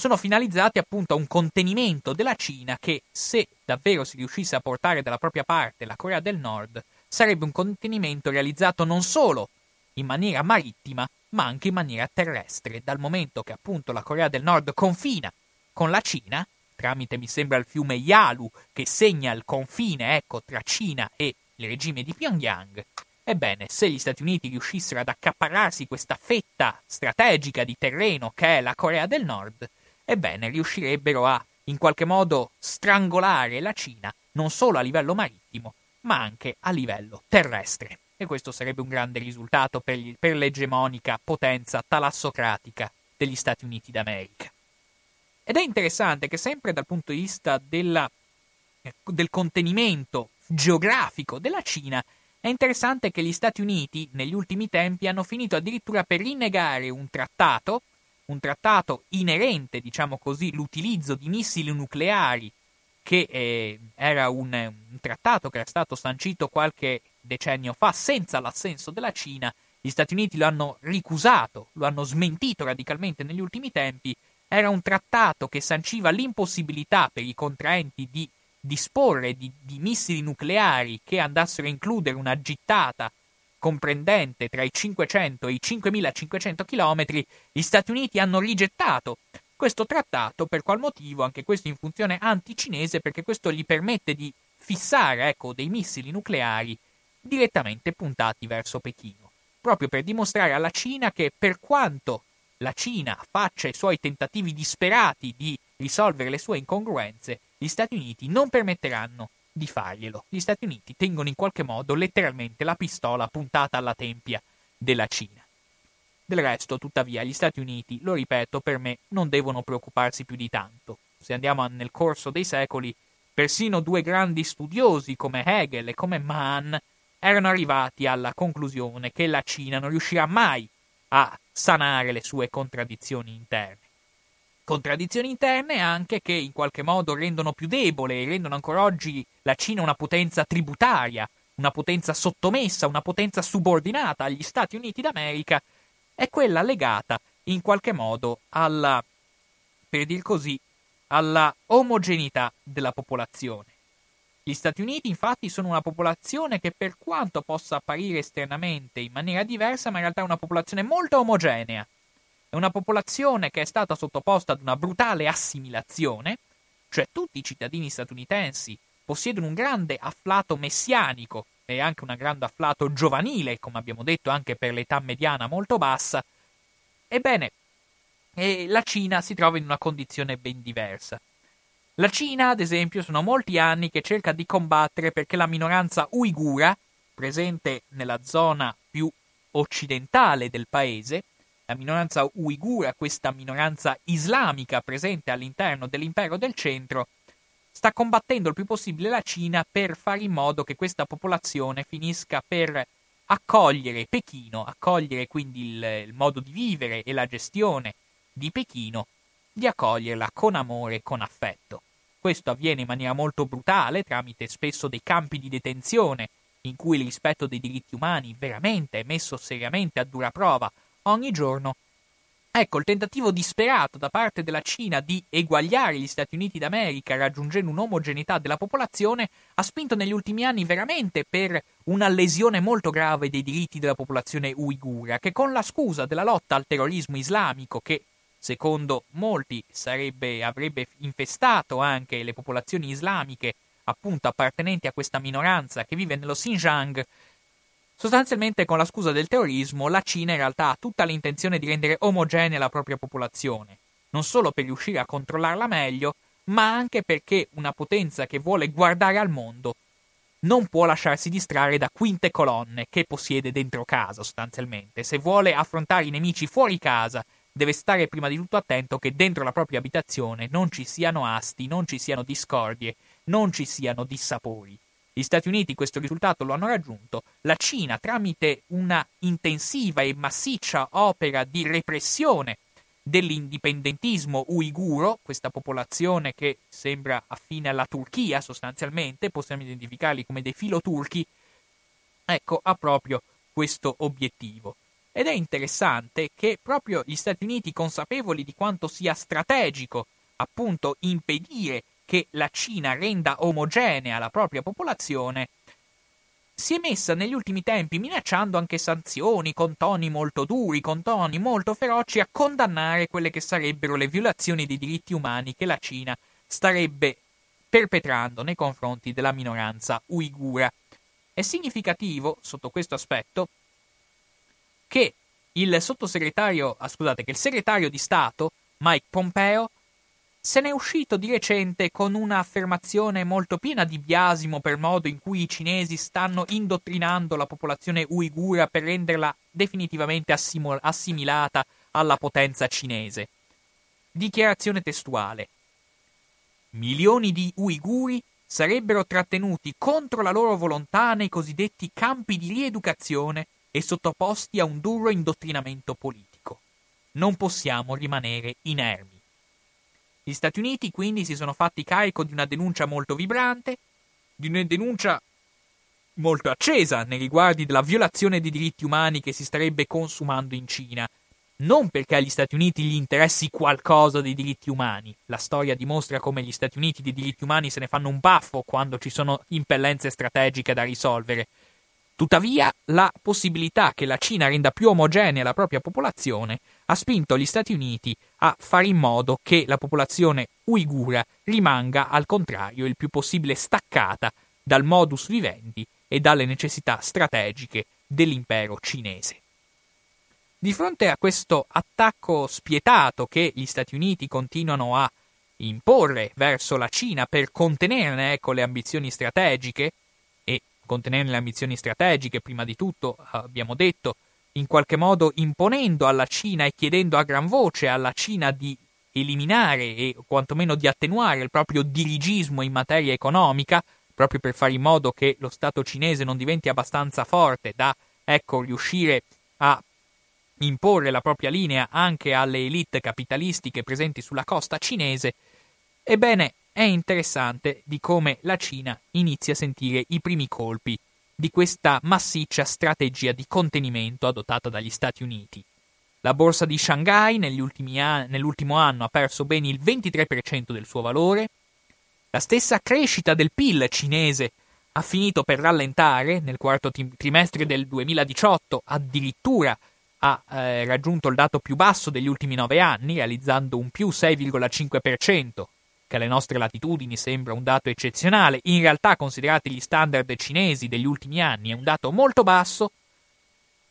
sono finalizzati appunto a un contenimento della Cina che, se davvero si riuscisse a portare dalla propria parte la Corea del Nord, sarebbe un contenimento realizzato non solo in maniera marittima, ma anche in maniera terrestre, dal momento che appunto la Corea del Nord confina con la Cina, tramite mi sembra il fiume Yalu che segna il confine ecco, tra Cina e il regime di Pyongyang. Ebbene, se gli Stati Uniti riuscissero ad accaparrarsi questa fetta strategica di terreno che è la Corea del Nord, ebbene riuscirebbero a in qualche modo strangolare la Cina non solo a livello marittimo, ma anche a livello terrestre. E questo sarebbe un grande risultato per, gli, per l'egemonica potenza talassocratica degli Stati Uniti d'America. Ed è interessante che sempre dal punto di vista della, eh, del contenimento geografico della Cina, è interessante che gli Stati Uniti negli ultimi tempi hanno finito addirittura per rinnegare un trattato un trattato inerente, diciamo così, l'utilizzo di missili nucleari, che eh, era un, un trattato che era stato sancito qualche decennio fa senza l'assenso della Cina, gli Stati Uniti lo hanno ricusato, lo hanno smentito radicalmente negli ultimi tempi, era un trattato che sanciva l'impossibilità per i contraenti di disporre di, di missili nucleari che andassero a includere una gittata comprendente tra i 500 e i 5500 km, gli Stati Uniti hanno rigettato questo trattato, per qual motivo? Anche questo in funzione anticinese, perché questo gli permette di fissare ecco, dei missili nucleari direttamente puntati verso Pechino, proprio per dimostrare alla Cina che per quanto la Cina faccia i suoi tentativi disperati di risolvere le sue incongruenze, gli Stati Uniti non permetteranno di farglielo. Gli Stati Uniti tengono in qualche modo letteralmente la pistola puntata alla tempia della Cina. Del resto, tuttavia, gli Stati Uniti, lo ripeto, per me non devono preoccuparsi più di tanto. Se andiamo nel corso dei secoli, persino due grandi studiosi come Hegel e come Mann erano arrivati alla conclusione che la Cina non riuscirà mai a sanare le sue contraddizioni interne. Contraddizioni interne anche che in qualche modo rendono più debole e rendono ancora oggi la Cina una potenza tributaria, una potenza sottomessa, una potenza subordinata agli Stati Uniti d'America, è quella legata in qualche modo alla, per dir così, alla omogeneità della popolazione. Gli Stati Uniti infatti sono una popolazione che per quanto possa apparire esternamente in maniera diversa, ma in realtà è una popolazione molto omogenea. È una popolazione che è stata sottoposta ad una brutale assimilazione, cioè tutti i cittadini statunitensi possiedono un grande afflato messianico e anche un grande afflato giovanile, come abbiamo detto anche per l'età mediana molto bassa, ebbene, e la Cina si trova in una condizione ben diversa. La Cina, ad esempio, sono molti anni che cerca di combattere perché la minoranza uigura, presente nella zona più occidentale del paese, la minoranza uigura, questa minoranza islamica presente all'interno dell'impero del centro, sta combattendo il più possibile la Cina per fare in modo che questa popolazione finisca per accogliere Pechino, accogliere quindi il, il modo di vivere e la gestione di Pechino, di accoglierla con amore e con affetto. Questo avviene in maniera molto brutale, tramite spesso dei campi di detenzione, in cui il rispetto dei diritti umani veramente è messo seriamente a dura prova ogni giorno. Ecco, il tentativo disperato da parte della Cina di eguagliare gli Stati Uniti d'America raggiungendo un'omogeneità della popolazione ha spinto negli ultimi anni veramente per una lesione molto grave dei diritti della popolazione uigura, che con la scusa della lotta al terrorismo islamico che secondo molti sarebbe, avrebbe infestato anche le popolazioni islamiche appunto appartenenti a questa minoranza che vive nello Xinjiang, Sostanzialmente, con la scusa del terrorismo, la Cina in realtà ha tutta l'intenzione di rendere omogenea la propria popolazione, non solo per riuscire a controllarla meglio, ma anche perché una potenza che vuole guardare al mondo non può lasciarsi distrarre da quinte colonne che possiede dentro casa, sostanzialmente. Se vuole affrontare i nemici fuori casa, deve stare prima di tutto attento che dentro la propria abitazione non ci siano asti, non ci siano discordie, non ci siano dissapori. Gli Stati Uniti questo risultato lo hanno raggiunto, la Cina tramite una intensiva e massiccia opera di repressione dell'indipendentismo uiguro, questa popolazione che sembra affine alla Turchia sostanzialmente, possiamo identificarli come dei filoturchi, ecco, ha proprio questo obiettivo. Ed è interessante che proprio gli Stati Uniti, consapevoli di quanto sia strategico appunto impedire che la Cina renda omogenea la propria popolazione, si è messa negli ultimi tempi minacciando anche sanzioni con toni molto duri, con toni molto feroci a condannare quelle che sarebbero le violazioni dei diritti umani che la Cina starebbe perpetrando nei confronti della minoranza uigura. È significativo, sotto questo aspetto, che il sottosegretario, ah, scusate, che il segretario di Stato, Mike Pompeo, se n'è uscito di recente con un'affermazione molto piena di biasimo per modo in cui i cinesi stanno indottrinando la popolazione uigura per renderla definitivamente assimil- assimilata alla potenza cinese. Dichiarazione testuale. Milioni di uiguri sarebbero trattenuti contro la loro volontà nei cosiddetti campi di rieducazione e sottoposti a un duro indottrinamento politico. Non possiamo rimanere inermi. Gli Stati Uniti quindi si sono fatti carico di una denuncia molto vibrante, di una denuncia molto accesa nei riguardi della violazione dei diritti umani che si starebbe consumando in Cina. Non perché agli Stati Uniti gli interessi qualcosa dei diritti umani. La storia dimostra come gli Stati Uniti di diritti umani se ne fanno un baffo quando ci sono impellenze strategiche da risolvere. Tuttavia, la possibilità che la Cina renda più omogenea la propria popolazione ha spinto gli Stati Uniti a fare in modo che la popolazione uigura rimanga al contrario il più possibile staccata dal modus vivendi e dalle necessità strategiche dell'impero cinese. Di fronte a questo attacco spietato che gli Stati Uniti continuano a imporre verso la Cina per contenerne ecco, le ambizioni strategiche, e contenerne le ambizioni strategiche prima di tutto, abbiamo detto, in qualche modo imponendo alla Cina e chiedendo a gran voce alla Cina di eliminare e quantomeno di attenuare il proprio dirigismo in materia economica, proprio per fare in modo che lo Stato cinese non diventi abbastanza forte da ecco, riuscire a imporre la propria linea anche alle elite capitalistiche presenti sulla costa cinese, ebbene è interessante di come la Cina inizia a sentire i primi colpi di questa massiccia strategia di contenimento adottata dagli Stati Uniti. La borsa di Shanghai an- nell'ultimo anno ha perso ben il 23% del suo valore, la stessa crescita del PIL cinese ha finito per rallentare nel quarto trimestre del 2018, addirittura ha eh, raggiunto il dato più basso degli ultimi nove anni, realizzando un più 6,5%, che alle nostre latitudini sembra un dato eccezionale, in realtà considerati gli standard cinesi degli ultimi anni è un dato molto basso,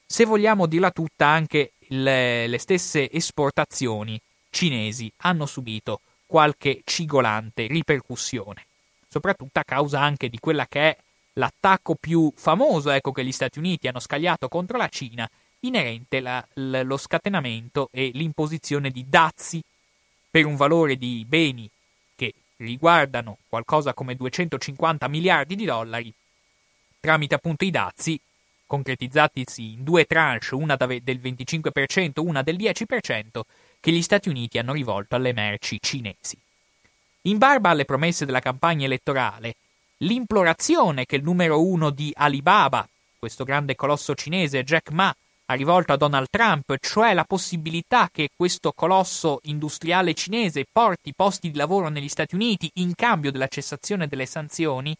se vogliamo dirla tutta anche le, le stesse esportazioni cinesi hanno subito qualche cigolante ripercussione, soprattutto a causa anche di quella che è l'attacco più famoso ecco, che gli Stati Uniti hanno scagliato contro la Cina, inerente allo scatenamento e l'imposizione di dazi per un valore di beni riguardano qualcosa come 250 miliardi di dollari, tramite appunto i dazi, concretizzatisi in due tranche, una del 25%, una del 10%, che gli Stati Uniti hanno rivolto alle merci cinesi. In barba alle promesse della campagna elettorale, l'implorazione che il numero uno di Alibaba, questo grande colosso cinese Jack Ma, ha rivolto a Donald Trump, cioè la possibilità che questo colosso industriale cinese porti posti di lavoro negli Stati Uniti in cambio della cessazione delle sanzioni,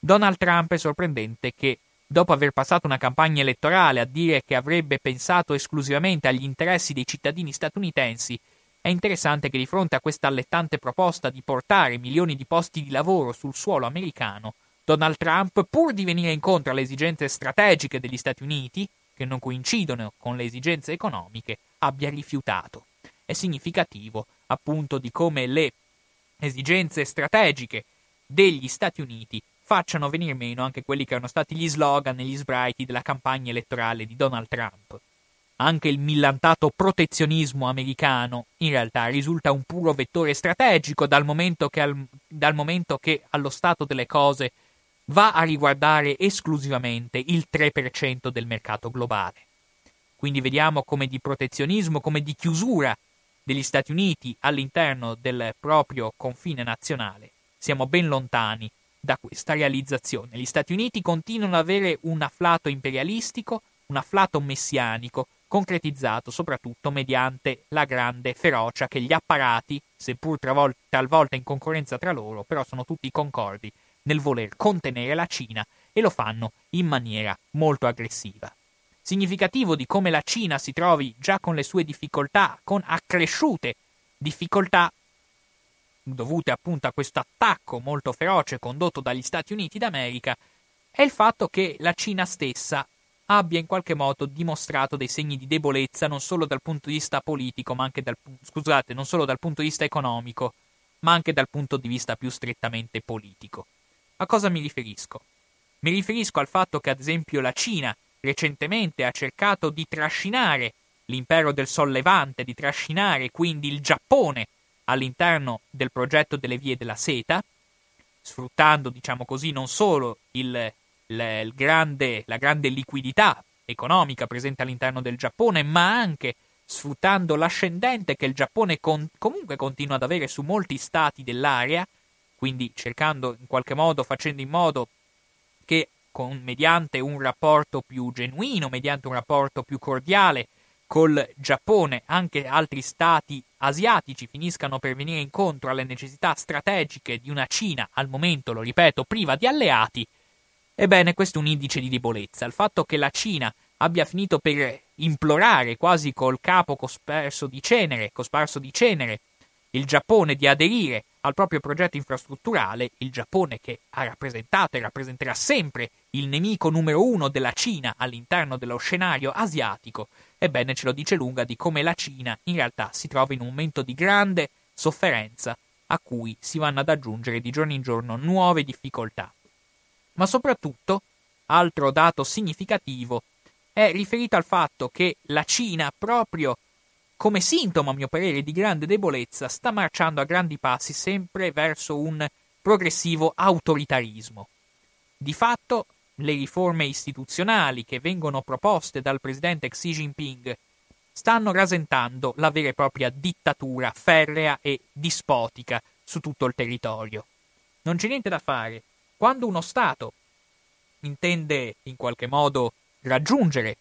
Donald Trump è sorprendente che, dopo aver passato una campagna elettorale a dire che avrebbe pensato esclusivamente agli interessi dei cittadini statunitensi, è interessante che di fronte a questa allettante proposta di portare milioni di posti di lavoro sul suolo americano, Donald Trump, pur di venire incontro alle esigenze strategiche degli Stati Uniti, che non coincidono con le esigenze economiche, abbia rifiutato. È significativo, appunto, di come le esigenze strategiche degli Stati Uniti facciano venire meno anche quelli che erano stati gli slogan e gli sbraiti della campagna elettorale di Donald Trump. Anche il millantato protezionismo americano in realtà risulta un puro vettore strategico dal momento che, al, dal momento che allo stato delle cose va a riguardare esclusivamente il 3% del mercato globale. Quindi vediamo come di protezionismo, come di chiusura degli Stati Uniti all'interno del proprio confine nazionale. Siamo ben lontani da questa realizzazione. Gli Stati Uniti continuano ad avere un afflato imperialistico, un afflato messianico, concretizzato soprattutto mediante la grande ferocia che gli apparati, seppur talvolta in concorrenza tra loro, però sono tutti concordi nel voler contenere la Cina e lo fanno in maniera molto aggressiva. Significativo di come la Cina si trovi già con le sue difficoltà, con accresciute difficoltà dovute appunto a questo attacco molto feroce condotto dagli Stati Uniti d'America, è il fatto che la Cina stessa abbia in qualche modo dimostrato dei segni di debolezza non solo dal punto di vista politico, ma anche dal, scusate, non solo dal punto di vista economico, ma anche dal punto di vista più strettamente politico. A cosa mi riferisco? Mi riferisco al fatto che, ad esempio, la Cina recentemente ha cercato di trascinare l'impero del Sollevante, di trascinare quindi il Giappone all'interno del progetto delle vie della seta, sfruttando, diciamo così, non solo il, il grande, la grande liquidità economica presente all'interno del Giappone, ma anche sfruttando l'ascendente che il Giappone con, comunque continua ad avere su molti stati dell'area, quindi cercando in qualche modo, facendo in modo che con, mediante un rapporto più genuino, mediante un rapporto più cordiale col Giappone, anche altri stati asiatici finiscano per venire incontro alle necessità strategiche di una Cina, al momento, lo ripeto, priva di alleati, ebbene questo è un indice di debolezza. Il fatto che la Cina abbia finito per implorare quasi col capo cosparso di cenere, cosparso di cenere il Giappone di aderire al proprio progetto infrastrutturale, il Giappone che ha rappresentato e rappresenterà sempre il nemico numero uno della Cina all'interno dello scenario asiatico, ebbene ce lo dice lunga di come la Cina in realtà si trova in un momento di grande sofferenza a cui si vanno ad aggiungere di giorno in giorno nuove difficoltà. Ma soprattutto, altro dato significativo, è riferito al fatto che la Cina, proprio come sintomo, a mio parere, di grande debolezza, sta marciando a grandi passi sempre verso un progressivo autoritarismo. Di fatto, le riforme istituzionali che vengono proposte dal presidente Xi Jinping stanno rasentando la vera e propria dittatura ferrea e dispotica su tutto il territorio. Non c'è niente da fare. Quando uno Stato intende in qualche modo raggiungere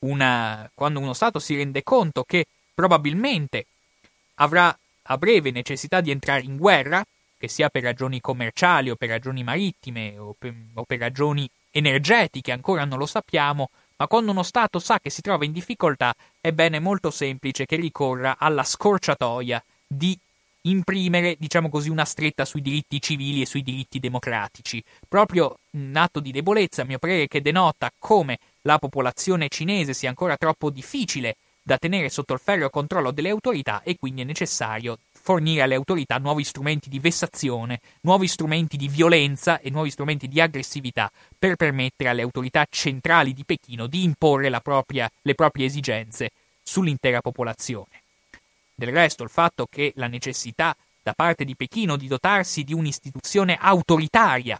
una. quando uno Stato si rende conto che probabilmente avrà a breve necessità di entrare in guerra, che sia per ragioni commerciali o per ragioni marittime o per, o per ragioni energetiche, ancora non lo sappiamo, ma quando uno Stato sa che si trova in difficoltà, è bene molto semplice che ricorra alla scorciatoia di imprimere, diciamo così, una stretta sui diritti civili e sui diritti democratici. Proprio un atto di debolezza, a mio parere, che denota come la popolazione cinese sia ancora troppo difficile da tenere sotto il ferreo controllo delle autorità e quindi è necessario fornire alle autorità nuovi strumenti di vessazione, nuovi strumenti di violenza e nuovi strumenti di aggressività per permettere alle autorità centrali di Pechino di imporre propria, le proprie esigenze sull'intera popolazione. Del resto, il fatto che la necessità da parte di Pechino di dotarsi di un'istituzione autoritaria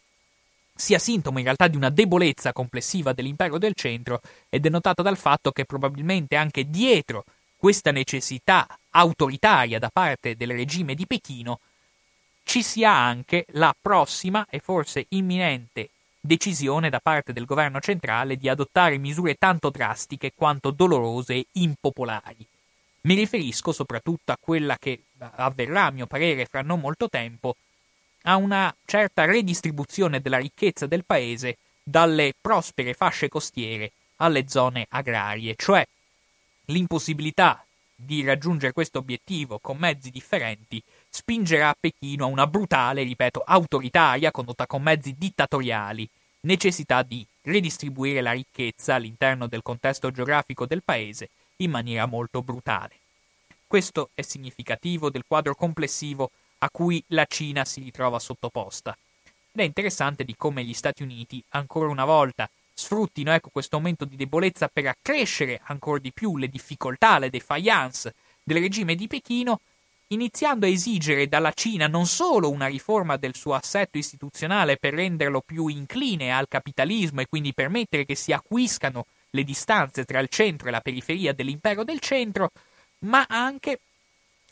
sia sintomo in realtà di una debolezza complessiva dell'impero del centro è denotato dal fatto che probabilmente anche dietro questa necessità autoritaria da parte del regime di Pechino, ci sia anche la prossima e forse imminente decisione da parte del governo centrale di adottare misure tanto drastiche quanto dolorose e impopolari. Mi riferisco soprattutto a quella che avverrà, a mio parere, fra non molto tempo, a una certa redistribuzione della ricchezza del paese dalle prospere fasce costiere alle zone agrarie, cioè l'impossibilità di raggiungere questo obiettivo con mezzi differenti spingerà Pechino a una brutale, ripeto, autoritaria condotta con mezzi dittatoriali, necessità di redistribuire la ricchezza all'interno del contesto geografico del paese in maniera molto brutale. Questo è significativo del quadro complessivo a cui la Cina si ritrova sottoposta. Ed è interessante di come gli Stati Uniti, ancora una volta, sfruttino ecco, questo momento di debolezza per accrescere ancora di più le difficoltà, le defiance del regime di Pechino, iniziando a esigere dalla Cina non solo una riforma del suo assetto istituzionale per renderlo più incline al capitalismo e quindi permettere che si acquiscano le distanze tra il centro e la periferia dell'impero del centro, ma anche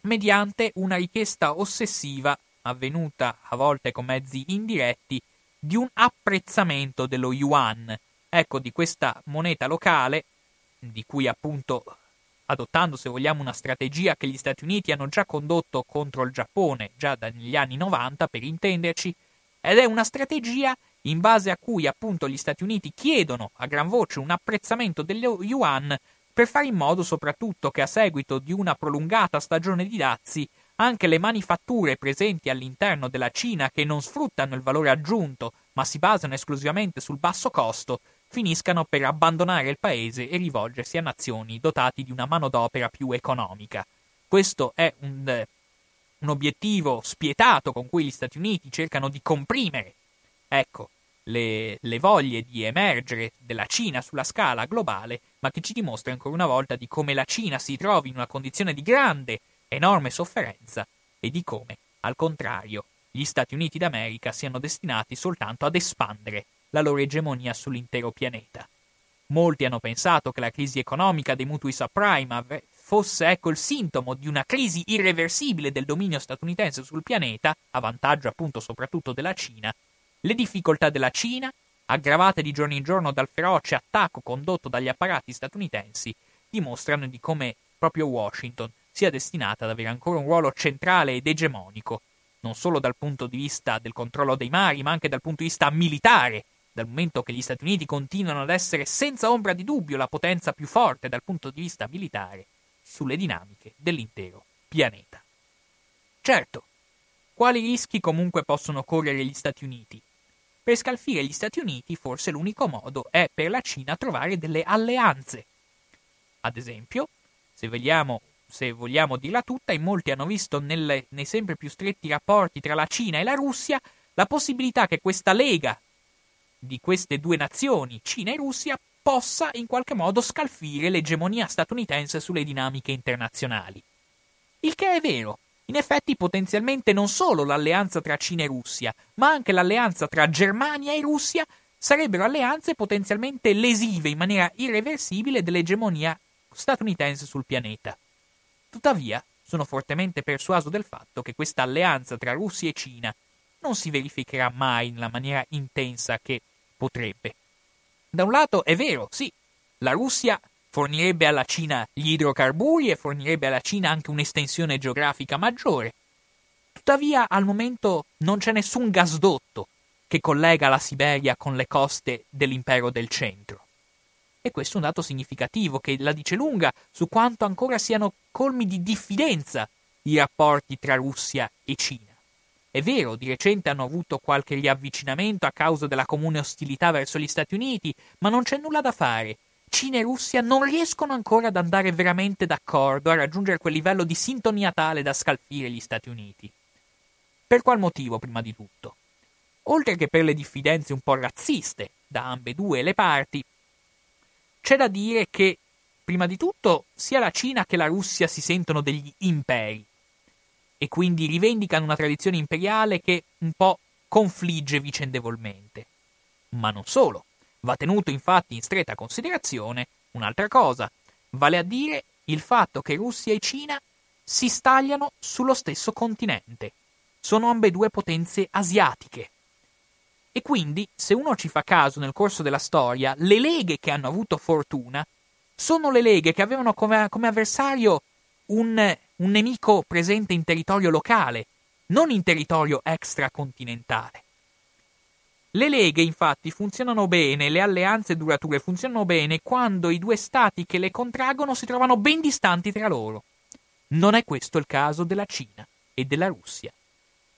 mediante una richiesta ossessiva, avvenuta a volte con mezzi indiretti, di un apprezzamento dello yuan, ecco di questa moneta locale, di cui appunto adottando se vogliamo una strategia che gli Stati Uniti hanno già condotto contro il Giappone già dagli anni 90 per intenderci, ed è una strategia in base a cui appunto gli Stati Uniti chiedono a gran voce un apprezzamento dello yuan per fare in modo soprattutto che a seguito di una prolungata stagione di dazi anche le manifatture presenti all'interno della Cina che non sfruttano il valore aggiunto ma si basano esclusivamente sul basso costo finiscano per abbandonare il paese e rivolgersi a nazioni dotati di una manodopera più economica. Questo è un, un obiettivo spietato con cui gli Stati Uniti cercano di comprimere, ecco, le, le voglie di emergere della Cina sulla scala globale, ma che ci dimostra ancora una volta di come la Cina si trovi in una condizione di grande, enorme sofferenza e di come, al contrario, gli Stati Uniti d'America siano destinati soltanto ad espandere la loro egemonia sull'intero pianeta. Molti hanno pensato che la crisi economica dei mutui subprime fosse ecco il sintomo di una crisi irreversibile del dominio statunitense sul pianeta, a vantaggio appunto soprattutto della Cina. Le difficoltà della Cina, aggravate di giorno in giorno dal feroce attacco condotto dagli apparati statunitensi, dimostrano di come proprio Washington sia destinata ad avere ancora un ruolo centrale ed egemonico, non solo dal punto di vista del controllo dei mari, ma anche dal punto di vista militare dal momento che gli Stati Uniti continuano ad essere senza ombra di dubbio la potenza più forte dal punto di vista militare, sulle dinamiche dell'intero pianeta. Certo, quali rischi comunque possono correre gli Stati Uniti? Per scalfire gli Stati Uniti forse l'unico modo è per la Cina trovare delle alleanze. Ad esempio, se vogliamo, se vogliamo dirla tutta, in molti hanno visto nelle, nei sempre più stretti rapporti tra la Cina e la Russia la possibilità che questa lega di queste due nazioni, Cina e Russia, possa in qualche modo scalfire l'egemonia statunitense sulle dinamiche internazionali. Il che è vero. In effetti, potenzialmente non solo l'alleanza tra Cina e Russia, ma anche l'alleanza tra Germania e Russia sarebbero alleanze potenzialmente lesive in maniera irreversibile dell'egemonia statunitense sul pianeta. Tuttavia, sono fortemente persuaso del fatto che questa alleanza tra Russia e Cina non si verificherà mai nella maniera intensa che potrebbe. Da un lato è vero, sì, la Russia fornirebbe alla Cina gli idrocarburi e fornirebbe alla Cina anche un'estensione geografica maggiore. Tuttavia, al momento non c'è nessun gasdotto che collega la Siberia con le coste dell'impero del centro. E questo è un dato significativo che la dice lunga su quanto ancora siano colmi di diffidenza i rapporti tra Russia e Cina. È vero, di recente hanno avuto qualche riavvicinamento a causa della comune ostilità verso gli Stati Uniti, ma non c'è nulla da fare. Cina e Russia non riescono ancora ad andare veramente d'accordo a raggiungere quel livello di sintonia tale da scalfire gli Stati Uniti. Per qual motivo, prima di tutto? Oltre che per le diffidenze un po' razziste da ambedue le parti, c'è da dire che, prima di tutto, sia la Cina che la Russia si sentono degli imperi e quindi rivendicano una tradizione imperiale che un po' confligge vicendevolmente. Ma non solo, va tenuto infatti in stretta considerazione un'altra cosa, vale a dire il fatto che Russia e Cina si stagliano sullo stesso continente. Sono ambedue potenze asiatiche. E quindi, se uno ci fa caso nel corso della storia, le leghe che hanno avuto fortuna sono le leghe che avevano come, come avversario un un nemico presente in territorio locale, non in territorio extracontinentale. Le leghe infatti funzionano bene, le alleanze durature funzionano bene quando i due stati che le contraggono si trovano ben distanti tra loro. Non è questo il caso della Cina e della Russia.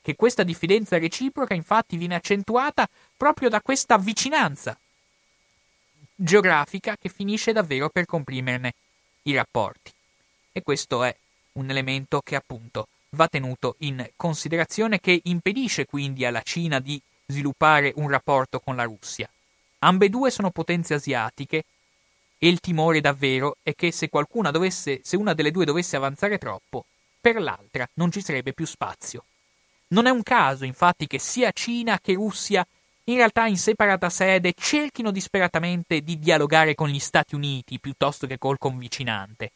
Che questa diffidenza reciproca infatti viene accentuata proprio da questa vicinanza geografica che finisce davvero per comprimerne i rapporti. E questo è un elemento che appunto va tenuto in considerazione che impedisce quindi alla Cina di sviluppare un rapporto con la Russia. Ambedue sono potenze asiatiche e il timore davvero è che se dovesse, se una delle due dovesse avanzare troppo, per l'altra non ci sarebbe più spazio. Non è un caso, infatti, che sia Cina che Russia, in realtà in separata sede, cerchino disperatamente di dialogare con gli Stati Uniti piuttosto che col convicinante.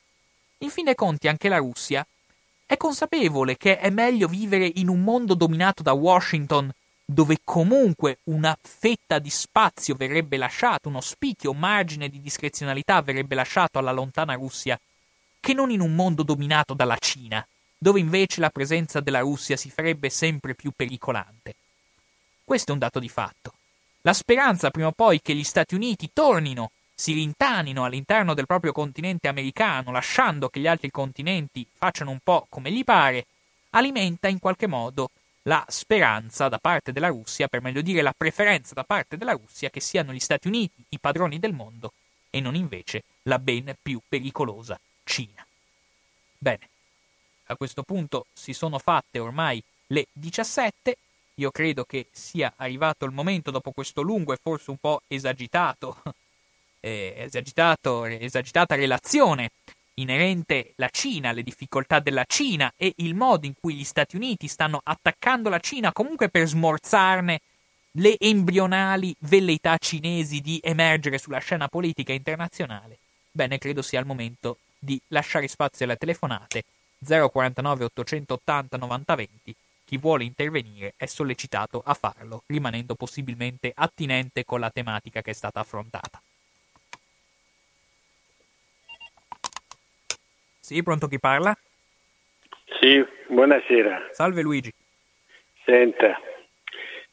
In fin dei conti anche la Russia È consapevole che è meglio vivere in un mondo dominato da Washington, dove comunque una fetta di spazio verrebbe lasciato, uno spicchio, margine di discrezionalità verrebbe lasciato alla lontana Russia, che non in un mondo dominato dalla Cina, dove invece la presenza della Russia si farebbe sempre più pericolante. Questo è un dato di fatto. La speranza prima o poi che gli Stati Uniti tornino, si rintanino all'interno del proprio continente americano, lasciando che gli altri continenti facciano un po' come gli pare, alimenta in qualche modo la speranza da parte della Russia, per meglio dire la preferenza da parte della Russia, che siano gli Stati Uniti i padroni del mondo e non invece la ben più pericolosa Cina. Bene, a questo punto si sono fatte ormai le 17. Io credo che sia arrivato il momento, dopo questo lungo e forse un po' esagitato, eh, esagitato esagitata relazione inerente alla Cina, le difficoltà della Cina e il modo in cui gli Stati Uniti stanno attaccando la Cina comunque per smorzarne le embrionali velleità cinesi di emergere sulla scena politica internazionale. Bene, credo sia il momento di lasciare spazio alle telefonate 049 880 9020. Chi vuole intervenire è sollecitato a farlo, rimanendo possibilmente attinente con la tematica che è stata affrontata. Sì, pronto chi parla?
Sì, buonasera.
Salve Luigi.
Senta,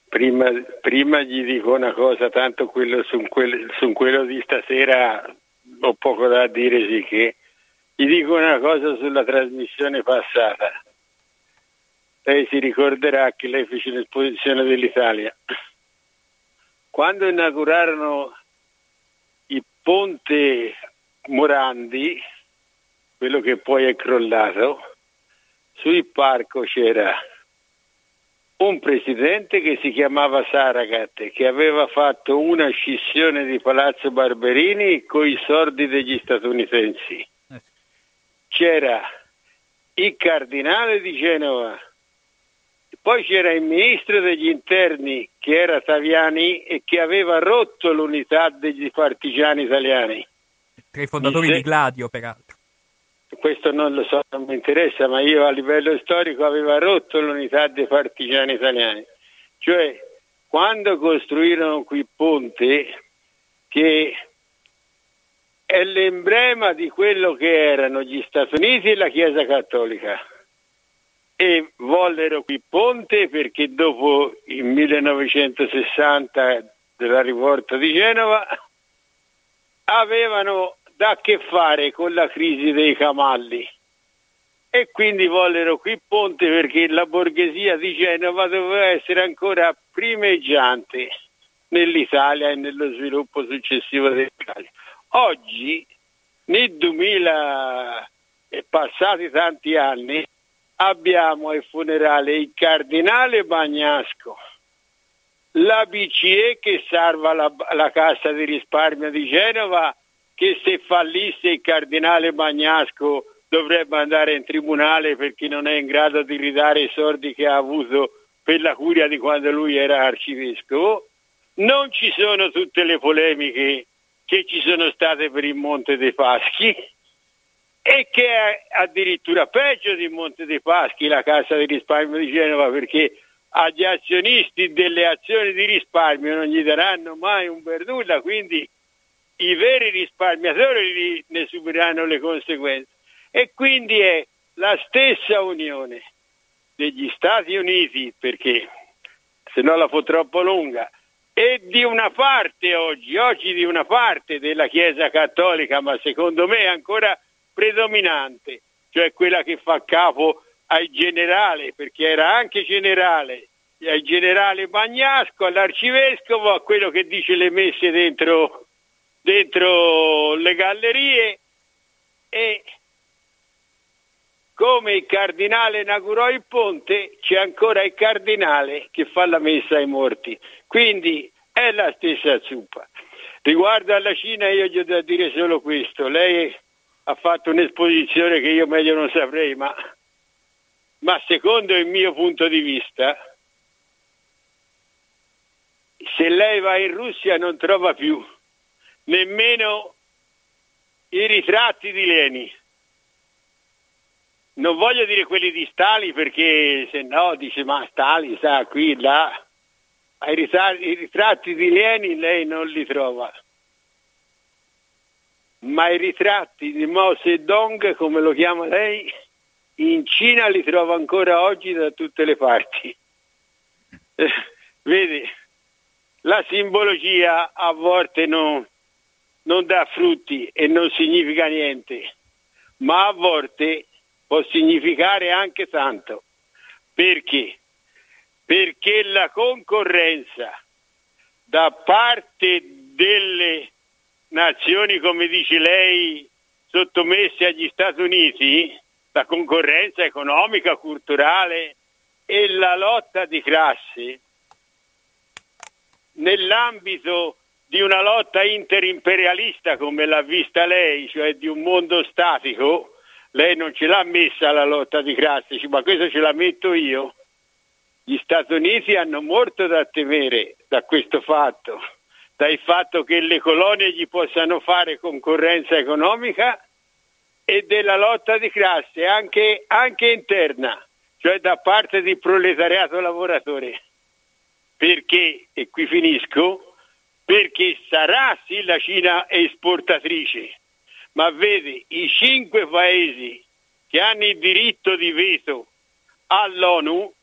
prima, prima gli dico una cosa, tanto quello, su, quello, su quello di stasera ho poco da dire, sì che gli dico una cosa sulla trasmissione passata. Lei si ricorderà che lei fece l'esposizione dell'Italia. Quando inaugurarono il ponte Morandi, quello che poi è crollato, sul parco c'era un presidente che si chiamava Saragat, che aveva fatto una scissione di Palazzo Barberini con i soldi degli statunitensi c'era il cardinale di Genova, poi c'era il ministro degli interni che era Taviani e che aveva rotto l'unità degli partigiani italiani.
Tra i fondatori se... di Gladio, peraltro.
Questo non lo so, non mi interessa, ma io a livello storico aveva rotto l'unità dei partigiani italiani. Cioè, quando costruirono qui ponte, che è l'emblema di quello che erano gli Stati Uniti e la Chiesa Cattolica. E vollero qui ponte perché dopo il 1960 della rivolta di Genova avevano da che fare con la crisi dei camalli e quindi vollero qui ponte perché la borghesia di Genova doveva essere ancora primeggiante nell'Italia e nello sviluppo successivo dell'Italia. Oggi, nel 2000 e passati tanti anni, abbiamo ai funerali il cardinale Bagnasco, la BCE che salva la, la Cassa di risparmio di Genova, che se fallisse il cardinale Bagnasco dovrebbe andare in tribunale perché non è in grado di ridare i soldi che ha avuto per la curia di quando lui era arcivescovo. Non ci sono tutte le polemiche che ci sono state per il Monte dei Paschi e che è addirittura peggio di Monte dei Paschi la Cassa di risparmio di Genova perché agli azionisti delle azioni di risparmio non gli daranno mai un per nulla, quindi i veri risparmiatori ne subiranno le conseguenze. E quindi è la stessa unione degli Stati Uniti, perché se no la fa troppo lunga, e di una parte oggi, oggi di una parte della Chiesa Cattolica, ma secondo me ancora predominante, cioè quella che fa capo al generale, perché era anche generale, al generale Bagnasco, all'arcivescovo, a quello che dice le messe dentro, dentro le gallerie e come il cardinale inaugurò il ponte, c'è ancora il cardinale che fa la messa ai morti. Quindi è la stessa zuppa. Riguardo alla Cina io gli ho da dire solo questo. Lei ha fatto un'esposizione che io meglio non saprei, ma, ma secondo il mio punto di vista, se lei va in Russia non trova più nemmeno i ritratti di Leni non voglio dire quelli di Stalin perché se no dice ma Stalin sta qui, là. I ritratti, di Lenin lei non li trova. Ma i ritratti di Mao Zedong, come lo chiama lei, in Cina li trova ancora oggi da tutte le parti. Eh, vedi, la simbologia a volte non, non dà frutti e non significa niente, ma a volte può significare anche tanto. Perché? Perché la concorrenza da parte delle nazioni, come dice lei, sottomesse agli Stati Uniti, la concorrenza economica, culturale e la lotta di classe, nell'ambito di una lotta interimperialista come l'ha vista lei, cioè di un mondo statico, lei non ce l'ha messa la lotta di classe, ma questo ce la metto io. Gli Stati Uniti hanno molto da temere da questo fatto, dal fatto che le colonie gli possano fare concorrenza economica e della lotta di classe anche, anche interna, cioè da parte del proletariato lavoratore. Perché, e qui finisco, perché sarà sì la Cina esportatrice, ma vedi i cinque paesi che hanno il diritto di veto all'ONU,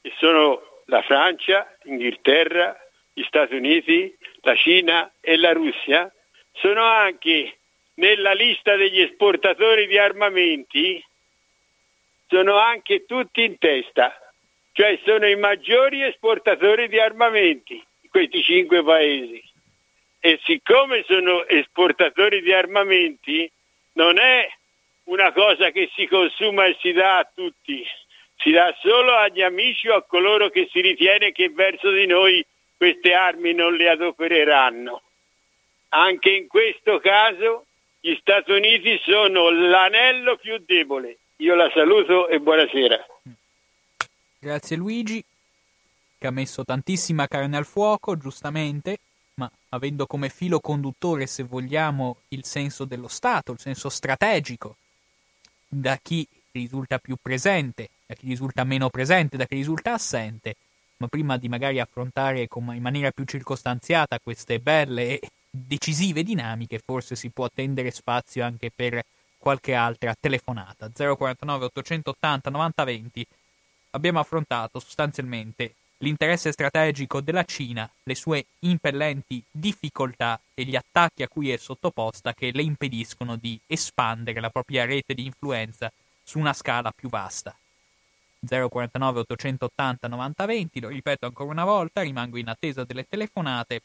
che sono la Francia, l'Inghilterra, gli Stati Uniti, la Cina e la Russia, sono anche nella lista degli esportatori di armamenti, sono anche tutti in testa, cioè sono i maggiori esportatori di armamenti questi cinque paesi. E siccome sono esportatori di armamenti, non è una cosa che si consuma e si dà a tutti, si dà solo agli amici o a coloro che si ritiene che verso di noi queste armi non le adopereranno. Anche in questo caso gli Stati Uniti sono l'anello più debole. Io la saluto e buonasera.
Grazie Luigi che ha messo tantissima carne al fuoco, giustamente, ma avendo come filo conduttore, se vogliamo, il senso dello Stato, il senso strategico, da chi risulta più presente, da chi risulta meno presente, da chi risulta assente, ma prima di magari affrontare in maniera più circostanziata queste belle e decisive dinamiche, forse si può tendere spazio anche per qualche altra telefonata. 049 880 9020 abbiamo affrontato sostanzialmente l'interesse strategico della Cina, le sue impellenti difficoltà e gli attacchi a cui è sottoposta che le impediscono di espandere la propria rete di influenza su una scala più vasta. 049 880 9020, lo ripeto ancora una volta, rimango in attesa delle telefonate.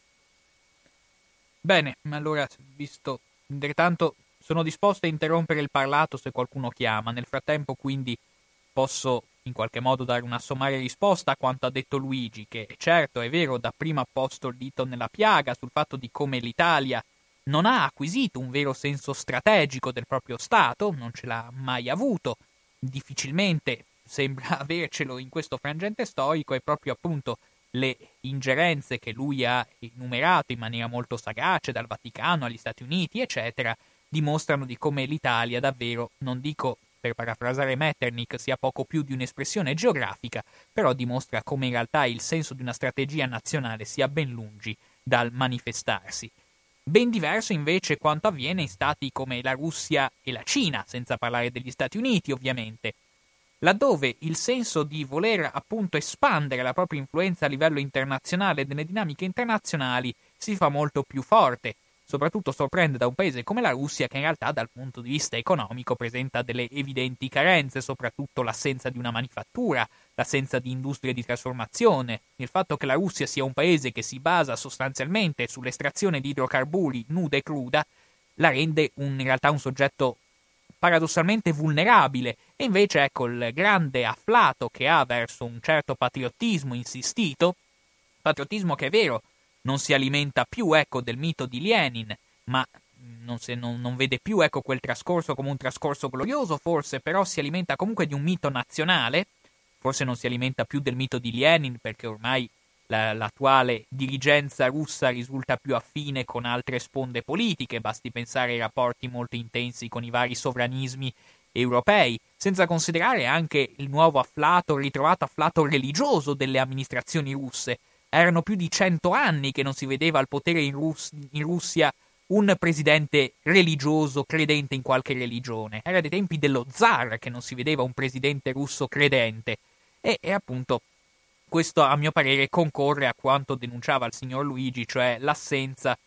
Bene, allora, visto, intanto sono disposto a interrompere il parlato se qualcuno chiama, nel frattempo quindi posso in qualche modo dare una sommaria risposta a quanto ha detto Luigi, che certo è vero, dapprima ha posto il dito nella piaga sul fatto di come l'Italia non ha acquisito un vero senso strategico del proprio Stato, non ce l'ha mai avuto, difficilmente sembra avercelo in questo frangente storico e proprio appunto le ingerenze che lui ha enumerato in maniera molto sagace dal Vaticano agli Stati Uniti, eccetera, dimostrano di come l'Italia davvero, non dico per parafrasare Metternich, sia poco più di un'espressione geografica, però dimostra come in realtà il senso di una strategia nazionale sia ben lungi dal manifestarsi. Ben diverso invece quanto avviene in stati come la Russia e la Cina, senza parlare degli Stati Uniti ovviamente, laddove il senso di voler appunto espandere la propria influenza a livello internazionale e delle dinamiche internazionali si fa molto più forte, soprattutto sorprende da un paese come la Russia che in realtà dal punto di vista economico presenta delle evidenti carenze, soprattutto l'assenza di una manifattura, l'assenza di industrie di trasformazione, il fatto che la Russia sia un paese che si basa sostanzialmente sull'estrazione di idrocarburi nuda e cruda, la rende un, in realtà un soggetto paradossalmente vulnerabile. E invece ecco il grande afflato che ha verso un certo patriottismo insistito, patriottismo che è vero, non si alimenta più ecco, del mito di Lenin, ma non, se, non, non, vede più ecco, quel trascorso come un trascorso glorioso, forse, però si alimenta comunque di un mito nazionale, forse non si alimenta più del mito di Lenin perché ormai la, l'attuale dirigenza russa risulta più affine con altre sponde politiche, basti pensare ai rapporti molto intensi con i vari sovranismi europei, senza considerare anche il nuovo afflato, ritrovato afflato religioso delle amministrazioni russe. Erano più di cento anni che non si vedeva al potere in, Rus- in Russia un presidente religioso credente in qualche religione. Era dei tempi dello zar che non si vedeva un presidente russo credente. E, e appunto questo a mio parere concorre a quanto denunciava il signor Luigi, cioè l'assenza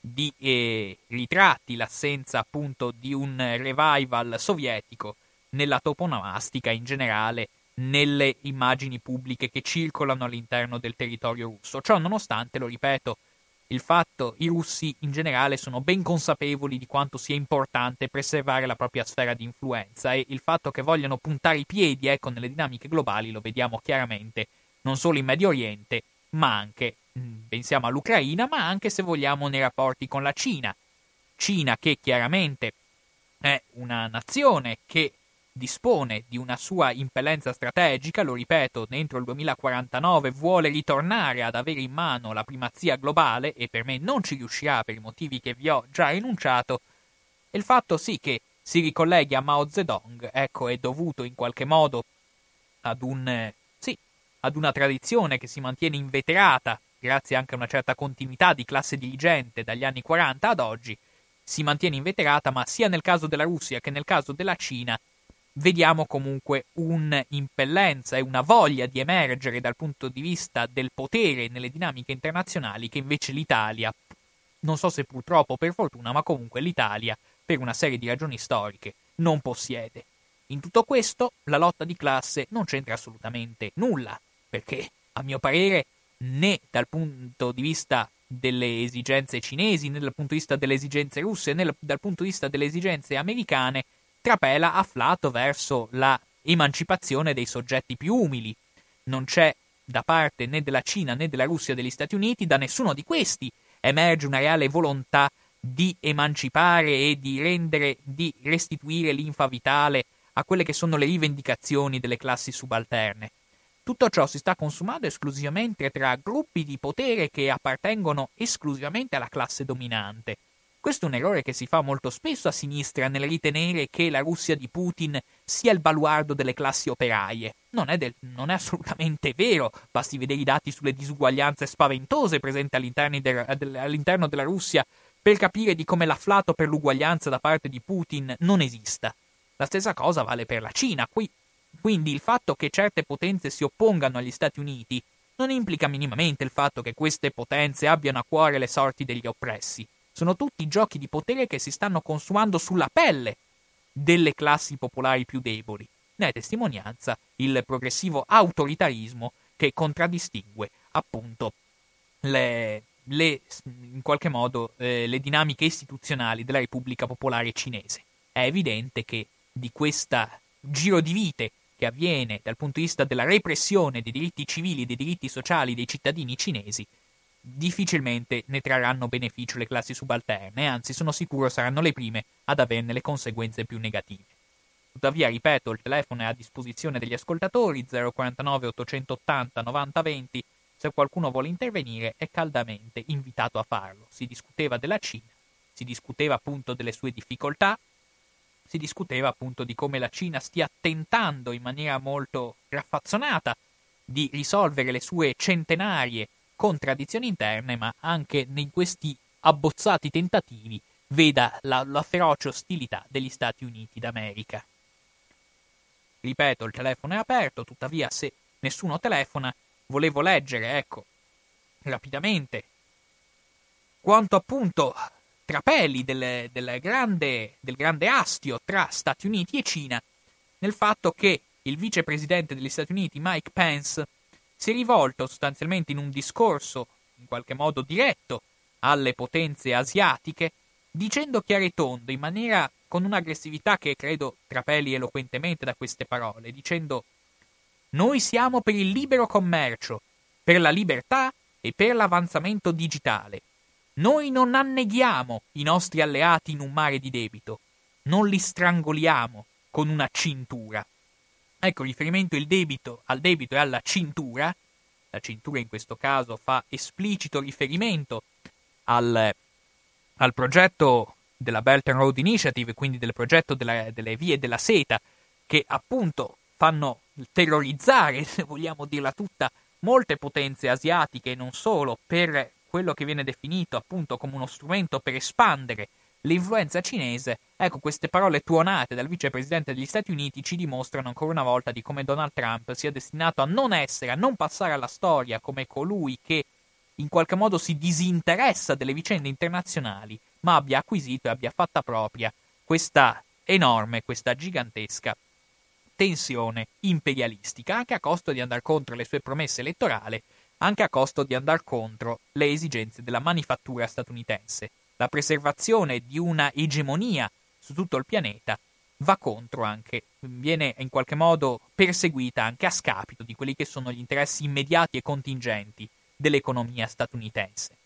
di eh, ritratti, l'assenza appunto di un revival sovietico nella toponomastica in generale, nelle immagini pubbliche che circolano all'interno del territorio russo. Ciò nonostante, lo ripeto, il fatto i russi in generale sono ben consapevoli di quanto sia importante preservare la propria sfera di influenza e il fatto che vogliano puntare i piedi ecco, nelle dinamiche globali lo vediamo chiaramente non solo in Medio Oriente, ma anche, mm, pensiamo all'Ucraina, ma anche se vogliamo nei rapporti con la Cina. Cina che chiaramente è una nazione che dispone di una sua impellenza strategica, lo ripeto, dentro il 2049 vuole ritornare ad avere in mano la primazia globale e per me non ci riuscirà per i motivi che vi ho già enunciato, il fatto sì che si ricolleghi a Mao Zedong, ecco, è dovuto in qualche modo ad un sì, ad una tradizione che si mantiene inveterata, grazie anche a una certa continuità di classe dirigente dagli anni 40 ad oggi, si mantiene inveterata, ma sia nel caso della Russia che nel caso della Cina vediamo comunque un'impellenza e una voglia di emergere dal punto di vista del potere nelle dinamiche internazionali che invece l'Italia, non so se purtroppo per fortuna, ma comunque l'Italia, per una serie di ragioni storiche, non possiede. In tutto questo la lotta di classe non c'entra assolutamente nulla, perché a mio parere né dal punto di vista delle esigenze cinesi, né dal punto di vista delle esigenze russe, né dal punto di vista delle esigenze americane, trapela afflato verso la emancipazione dei soggetti più umili. Non c'è da parte né della Cina né della Russia degli Stati Uniti, da nessuno di questi emerge una reale volontà di emancipare e di rendere, di restituire l'infa vitale a quelle che sono le rivendicazioni delle classi subalterne. Tutto ciò si sta consumando esclusivamente tra gruppi di potere che appartengono esclusivamente alla classe dominante. Questo è un errore che si fa molto spesso a sinistra nel ritenere che la Russia di Putin sia il baluardo delle classi operaie. Non è, del, non è assolutamente vero, basti vedere i dati sulle disuguaglianze spaventose presenti all'interno, de, all'interno della Russia per capire di come l'afflato per l'uguaglianza da parte di Putin non esista. La stessa cosa vale per la Cina, qui quindi il fatto che certe potenze si oppongano agli Stati Uniti non implica minimamente il fatto che queste potenze abbiano a cuore le sorti degli oppressi. Sono tutti giochi di potere che si stanno consumando sulla pelle delle classi popolari più deboli. Ne è testimonianza il progressivo autoritarismo che contraddistingue appunto le, le, in qualche modo eh, le dinamiche istituzionali della Repubblica Popolare Cinese. È evidente che di questa giro di vite che avviene dal punto di vista della repressione dei diritti civili e dei diritti sociali dei cittadini cinesi, difficilmente ne trarranno beneficio le classi subalterne, anzi sono sicuro saranno le prime ad averne le conseguenze più negative. Tuttavia, ripeto, il telefono è a disposizione degli ascoltatori 049 880 9020. Se qualcuno vuole intervenire è caldamente invitato a farlo. Si discuteva della Cina, si discuteva appunto delle sue difficoltà, si discuteva appunto di come la Cina stia tentando in maniera molto raffazzonata di risolvere le sue centenarie contraddizioni interne, ma anche in questi abbozzati tentativi veda la, la feroce ostilità degli Stati Uniti d'America. Ripeto, il telefono è aperto, tuttavia se nessuno telefona, volevo leggere, ecco, rapidamente quanto appunto trapeli del, del, grande, del grande astio tra Stati Uniti e Cina nel fatto che il vicepresidente degli Stati Uniti, Mike Pence, si è rivolto sostanzialmente in un discorso in qualche modo diretto alle potenze asiatiche, dicendo chiaro e tondo, in maniera con un'aggressività che credo trapeli eloquentemente da queste parole, dicendo noi siamo per il libero commercio, per la libertà e per l'avanzamento digitale. Noi non anneghiamo i nostri alleati in un mare di debito, non li strangoliamo con una cintura. Ecco, riferimento debito, al debito e alla cintura, la cintura in questo caso fa esplicito riferimento al, al progetto della Belt and Road Initiative, quindi del progetto della, delle vie della seta, che appunto fanno terrorizzare, se vogliamo dirla tutta, molte potenze asiatiche e non solo per quello che viene definito appunto come uno strumento per espandere l'influenza cinese, ecco queste parole tuonate dal vicepresidente degli Stati Uniti ci dimostrano ancora una volta di come Donald Trump sia destinato a non essere, a non passare alla storia come colui che in qualche modo si disinteressa delle vicende internazionali, ma abbia acquisito e abbia fatta propria questa enorme, questa gigantesca tensione imperialistica, anche a costo di andare contro le sue promesse elettorali, anche a costo di andare contro le esigenze della manifattura statunitense. La preservazione di una egemonia su tutto il pianeta va contro anche, viene in qualche modo perseguita anche a scapito di quelli che sono gli interessi immediati e contingenti dell'economia statunitense.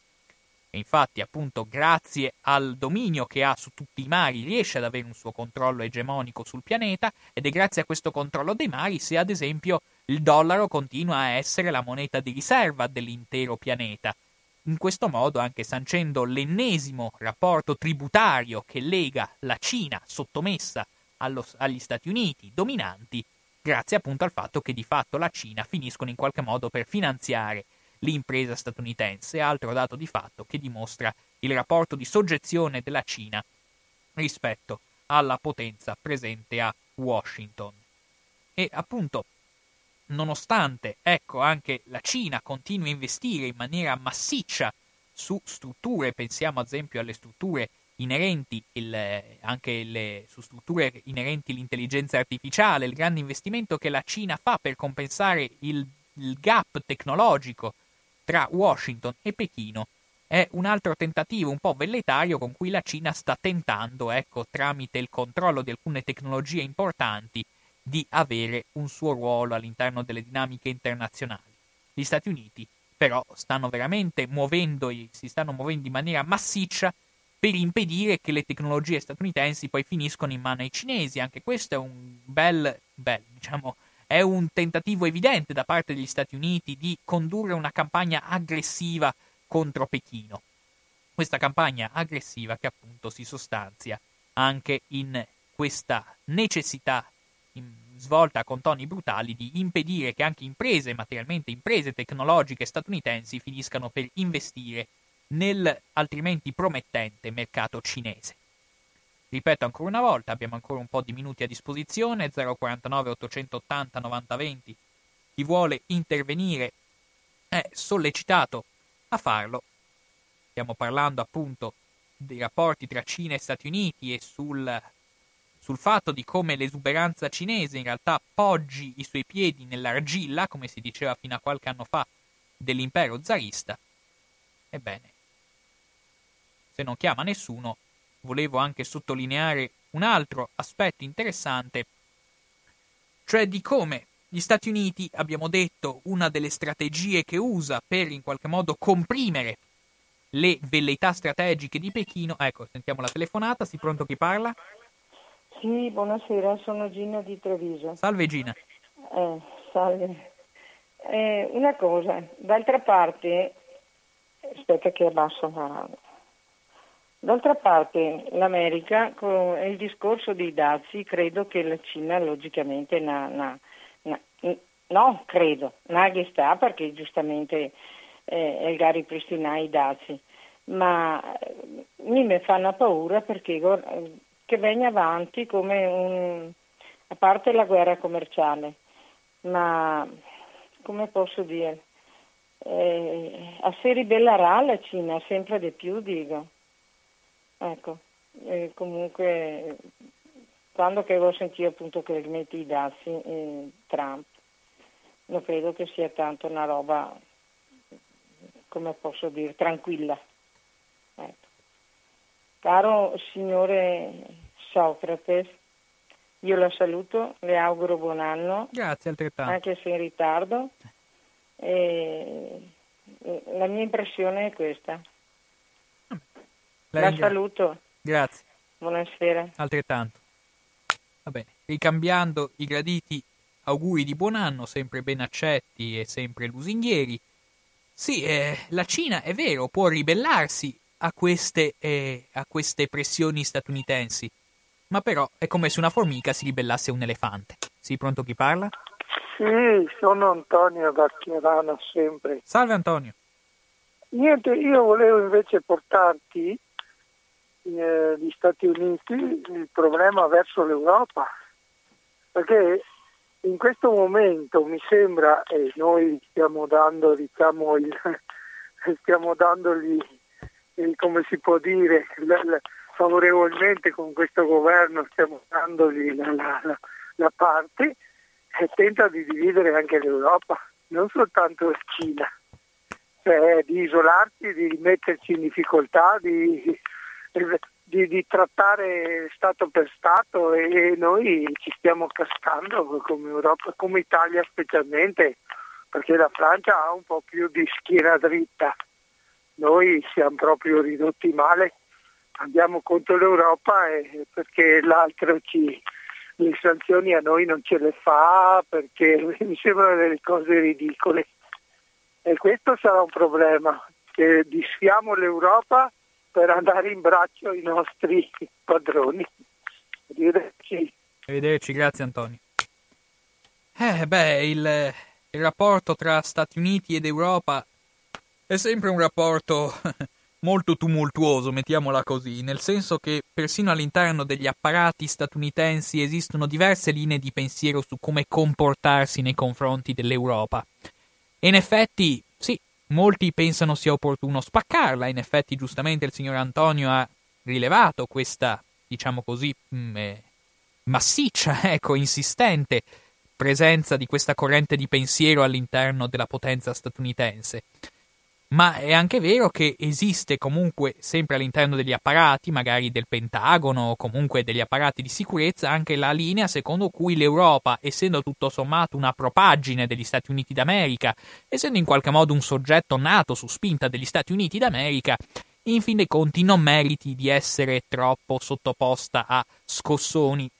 E infatti, appunto, grazie al dominio che ha su tutti i mari, riesce ad avere un suo controllo egemonico sul pianeta ed è grazie a questo controllo dei mari se, ad esempio, il dollaro continua a essere la moneta di riserva dell'intero pianeta. In questo modo, anche sancendo l'ennesimo rapporto tributario che lega la Cina sottomessa allo, agli Stati Uniti dominanti, grazie appunto al fatto che di fatto la Cina finiscono in qualche modo per finanziare l'impresa statunitense, altro dato di fatto che dimostra il rapporto di soggezione della Cina rispetto alla potenza presente a Washington. E appunto, nonostante, ecco, anche la Cina continui a investire in maniera massiccia su strutture, pensiamo ad esempio alle strutture inerenti il, anche le, su strutture inerenti all'intelligenza artificiale, il grande investimento che la Cina fa per compensare il, il gap tecnologico tra Washington e Pechino è un altro tentativo un po' velletario con cui la Cina sta tentando, ecco, tramite il controllo di alcune tecnologie importanti, di avere un suo ruolo all'interno delle dinamiche internazionali. Gli Stati Uniti però stanno veramente muovendo, si stanno muovendo in maniera massiccia per impedire che le tecnologie statunitensi poi finiscono in mano ai cinesi. Anche questo è un bel, bel diciamo, è un tentativo evidente da parte degli Stati Uniti di condurre una campagna aggressiva contro Pechino. Questa campagna aggressiva che appunto si sostanzia anche in questa necessità svolta con toni brutali di impedire che anche imprese, materialmente imprese tecnologiche statunitensi, finiscano per investire nel altrimenti promettente mercato cinese. Ripeto ancora una volta, abbiamo ancora un po' di minuti a disposizione, 049 880 9020. Chi vuole intervenire è sollecitato a farlo. Stiamo parlando appunto dei rapporti tra Cina e Stati Uniti e sul, sul fatto di come l'esuberanza cinese in realtà poggi i suoi piedi nell'argilla, come si diceva fino a qualche anno fa, dell'impero zarista. Ebbene, se non chiama nessuno, volevo anche sottolineare un altro aspetto interessante, cioè di come gli Stati Uniti, abbiamo detto, una delle strategie che usa per in qualche modo comprimere le velleità strategiche di Pechino. Ecco, sentiamo la telefonata, si pronto chi parla?
Sì, buonasera, sono Gina di Treviso.
Salve Gina.
Eh, salve. Eh, una cosa, d'altra parte, aspetta che abbasso la radio. D'altra parte l'America, con il discorso dei dazi, credo che la Cina logicamente na, na, na, no, credo, Naghi sta perché giustamente eh, Elga ripristina i dazi, ma eh, mi fanno paura perché che venga avanti come un, a parte la guerra commerciale, ma come posso dire, eh, a si ribellerà la Cina sempre di più, dico. Ecco, eh, comunque quando che avevo sentito appunto che rimette i dazi eh, Trump, non credo che sia tanto una roba, come posso dire, tranquilla. Ecco. Caro signore Socrate, io la saluto, le auguro buon anno.
Grazie altrettanto.
Anche se in ritardo. E la mia impressione è questa. La, La saluto.
Grazie.
Buonasera.
Altrettanto. Va bene. Ricambiando i graditi auguri di buon anno, sempre ben accetti e sempre lusinghieri. Sì, eh, la Cina, è vero, può ribellarsi a queste, eh, a queste pressioni statunitensi, ma però è come se una formica si ribellasse a un elefante. Sì, pronto chi parla?
Sì, sono Antonio da Chiarano sempre.
Salve Antonio.
Niente, io volevo invece portarti eh, gli Stati Uniti il problema verso l'Europa, perché in questo momento mi sembra, e noi stiamo dando, diciamo, il, stiamo dandogli, come si può dire, favorevolmente con questo governo, stiamo dandogli la, la, la parte e tenta di dividere anche l'Europa, non soltanto la Cina, cioè di isolarci, di metterci in difficoltà, di, di, di, trattare Stato per Stato e noi ci stiamo cascando come Europa, come Italia specialmente, perché la Francia ha un po' più di schiena dritta. Noi siamo proprio ridotti male, andiamo contro l'Europa perché l'altro ci, le sanzioni a noi non ce le fa perché mi sembrano delle cose ridicole. E questo sarà un problema, che disfiamo l'Europa per andare in braccio ai nostri padroni.
Arrivederci. Arrivederci, grazie Antonio. Eh, beh, il, il rapporto tra Stati Uniti ed Europa è sempre un rapporto molto tumultuoso, mettiamola così, nel senso che persino all'interno degli apparati statunitensi esistono diverse linee di pensiero su come comportarsi nei confronti dell'Europa. E in effetti, sì, molti pensano sia opportuno spaccarla, in effetti giustamente il signor Antonio ha rilevato questa, diciamo così, mh, mm, eh, massiccia, ecco, insistente presenza di questa corrente di pensiero all'interno della potenza statunitense ma è anche vero che esiste comunque sempre all'interno degli apparati, magari del Pentagono o comunque degli apparati di sicurezza, anche la linea secondo cui l'Europa, essendo tutto sommato una propaggine degli Stati Uniti d'America, essendo in qualche modo un soggetto nato su spinta degli Stati Uniti d'America, in fin dei conti non meriti di essere troppo sottoposta a scossoni.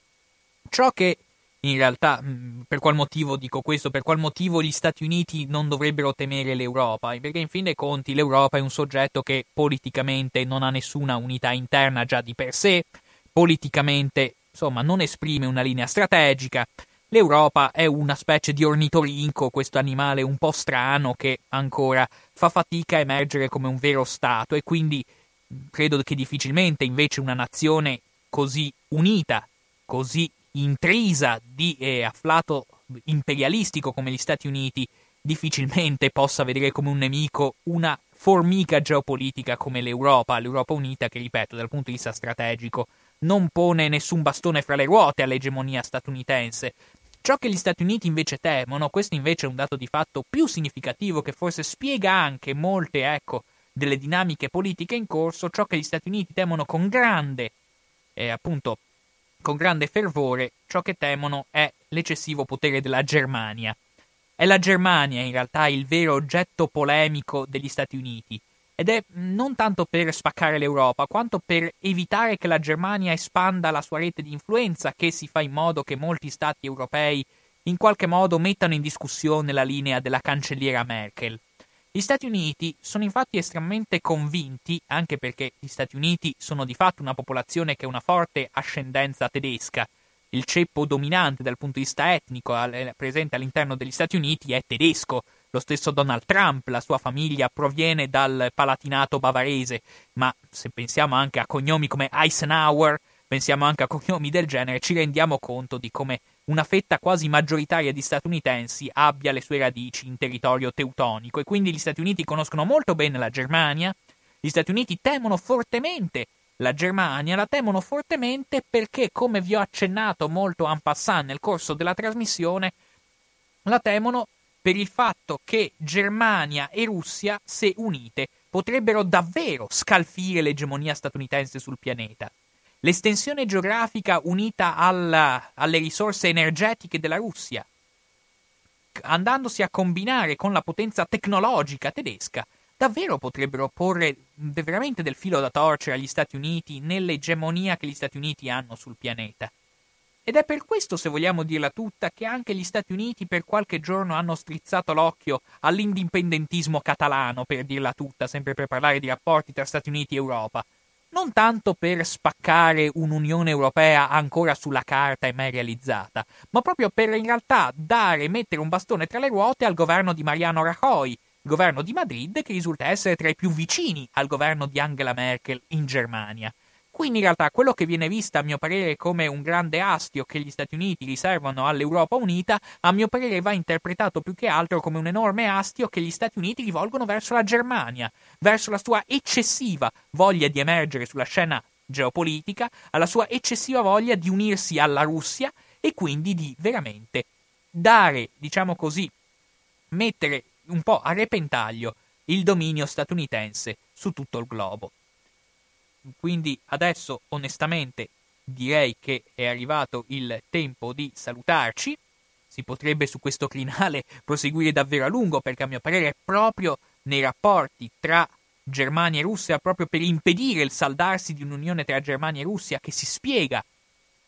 Ciò che in realtà, mm, per qual motivo dico questo? Per qual motivo gli Stati Uniti non dovrebbero temere l'Europa? Perché in fin dei conti l'Europa è un soggetto che politicamente non ha nessuna unità interna già di per sé, politicamente, insomma, non esprime una linea strategica. L'Europa è una specie di ornitorinco, questo animale un po' strano che ancora fa fatica a emergere come un vero Stato e quindi mm, credo che difficilmente invece una nazione così unita, così intrisa di eh, afflato imperialistico come gli Stati Uniti difficilmente possa vedere come un nemico una formica geopolitica come l'Europa, l'Europa unita che, ripeto, dal punto di vista strategico non pone nessun bastone fra le ruote all'egemonia statunitense. Ciò che gli Stati Uniti invece temono, questo invece è un dato di fatto più significativo che forse spiega anche molte, ecco, delle dinamiche politiche in corso, ciò che gli Stati Uniti temono con grande, eh, appunto, con grande fervore ciò che temono è l'eccessivo potere della Germania. È la Germania in realtà il vero oggetto polemico degli Stati Uniti ed è non tanto per spaccare l'Europa quanto per evitare che la Germania espanda la sua rete di influenza che si fa in modo che molti stati europei in qualche modo mettano in discussione la linea della cancelliera Merkel. Gli Stati Uniti sono infatti estremamente convinti, anche perché gli Stati Uniti sono di fatto una popolazione che ha una forte ascendenza tedesca. Il ceppo dominante dal punto di vista etnico presente all'interno degli Stati Uniti è tedesco. Lo stesso Donald Trump, la sua famiglia proviene dal palatinato bavarese, ma se pensiamo anche a cognomi come Eisenhower, pensiamo anche a cognomi del genere, ci rendiamo conto di come una fetta quasi maggioritaria di statunitensi abbia le sue radici in territorio teutonico e quindi gli Stati Uniti conoscono molto bene la Germania, gli Stati Uniti temono fortemente la Germania, la temono fortemente perché, come vi ho accennato molto en passant nel corso della trasmissione, la temono per il fatto che Germania e Russia, se unite, potrebbero davvero scalfire l'egemonia statunitense sul pianeta. L'estensione geografica unita alla, alle risorse energetiche della Russia, andandosi a combinare con la potenza tecnologica tedesca, davvero potrebbero porre veramente del filo da torcere agli Stati Uniti nell'egemonia che gli Stati Uniti hanno sul pianeta. Ed è per questo, se vogliamo dirla tutta, che anche gli Stati Uniti per qualche giorno hanno strizzato l'occhio all'indipendentismo catalano, per dirla tutta, sempre per parlare di rapporti tra Stati Uniti e Europa. Non tanto per spaccare un'Unione Europea ancora sulla carta e mai realizzata, ma proprio per in realtà dare e mettere un bastone tra le ruote al governo di Mariano Rajoy, il governo di Madrid che risulta essere tra i più vicini al governo di Angela Merkel in Germania. Quindi in realtà quello che viene visto a mio parere come un grande astio che gli Stati Uniti riservano all'Europa unita, a mio parere va interpretato più che altro come un enorme astio che gli Stati Uniti rivolgono verso la Germania, verso la sua eccessiva voglia di emergere sulla scena geopolitica, alla sua eccessiva voglia di unirsi alla Russia e quindi di veramente dare, diciamo così, mettere un po' a repentaglio il dominio statunitense su tutto il globo. Quindi adesso onestamente direi che è arrivato il tempo di salutarci. Si potrebbe su questo crinale proseguire davvero a lungo perché a mio parere è proprio nei rapporti tra Germania e Russia, proprio per impedire il saldarsi di un'unione tra Germania e Russia che si spiega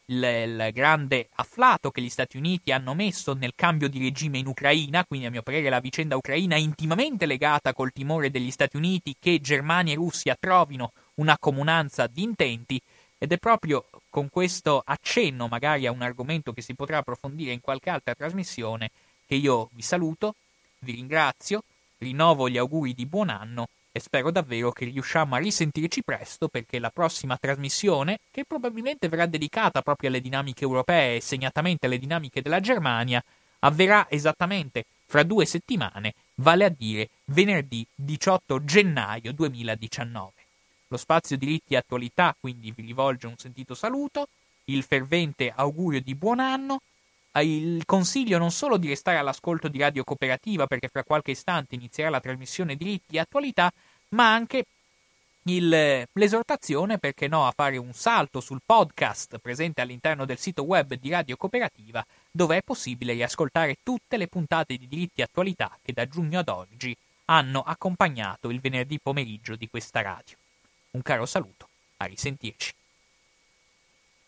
il, il, grande afflato che gli Stati Uniti hanno messo nel cambio di regime in Ucraina, quindi a mio parere la vicenda ucraina è intimamente legata col timore degli Stati Uniti che Germania e Russia trovino una comunanza di intenti ed è proprio con questo accenno magari a un argomento che si potrà approfondire in qualche altra trasmissione che io vi saluto, vi ringrazio, rinnovo gli auguri di buon anno e spero davvero che riusciamo a risentirci presto perché la prossima trasmissione, che probabilmente verrà dedicata proprio alle dinamiche europee e segnatamente alle dinamiche della Germania, avverrà esattamente fra due settimane, vale a dire venerdì 18 gennaio 2019. Lo spazio diritti e attualità quindi vi rivolge un sentito saluto, il fervente augurio di buon anno, il consiglio non solo di restare all'ascolto di Radio Cooperativa perché fra qualche istante inizierà la trasmissione diritti e attualità, ma anche il, l'esortazione, perché no, a fare un salto sul podcast presente all'interno del sito web di Radio Cooperativa, dove è possibile riascoltare tutte le puntate di diritti e attualità che da giugno ad oggi hanno accompagnato il venerdì pomeriggio di questa radio. Un caro saluto, a risentirci.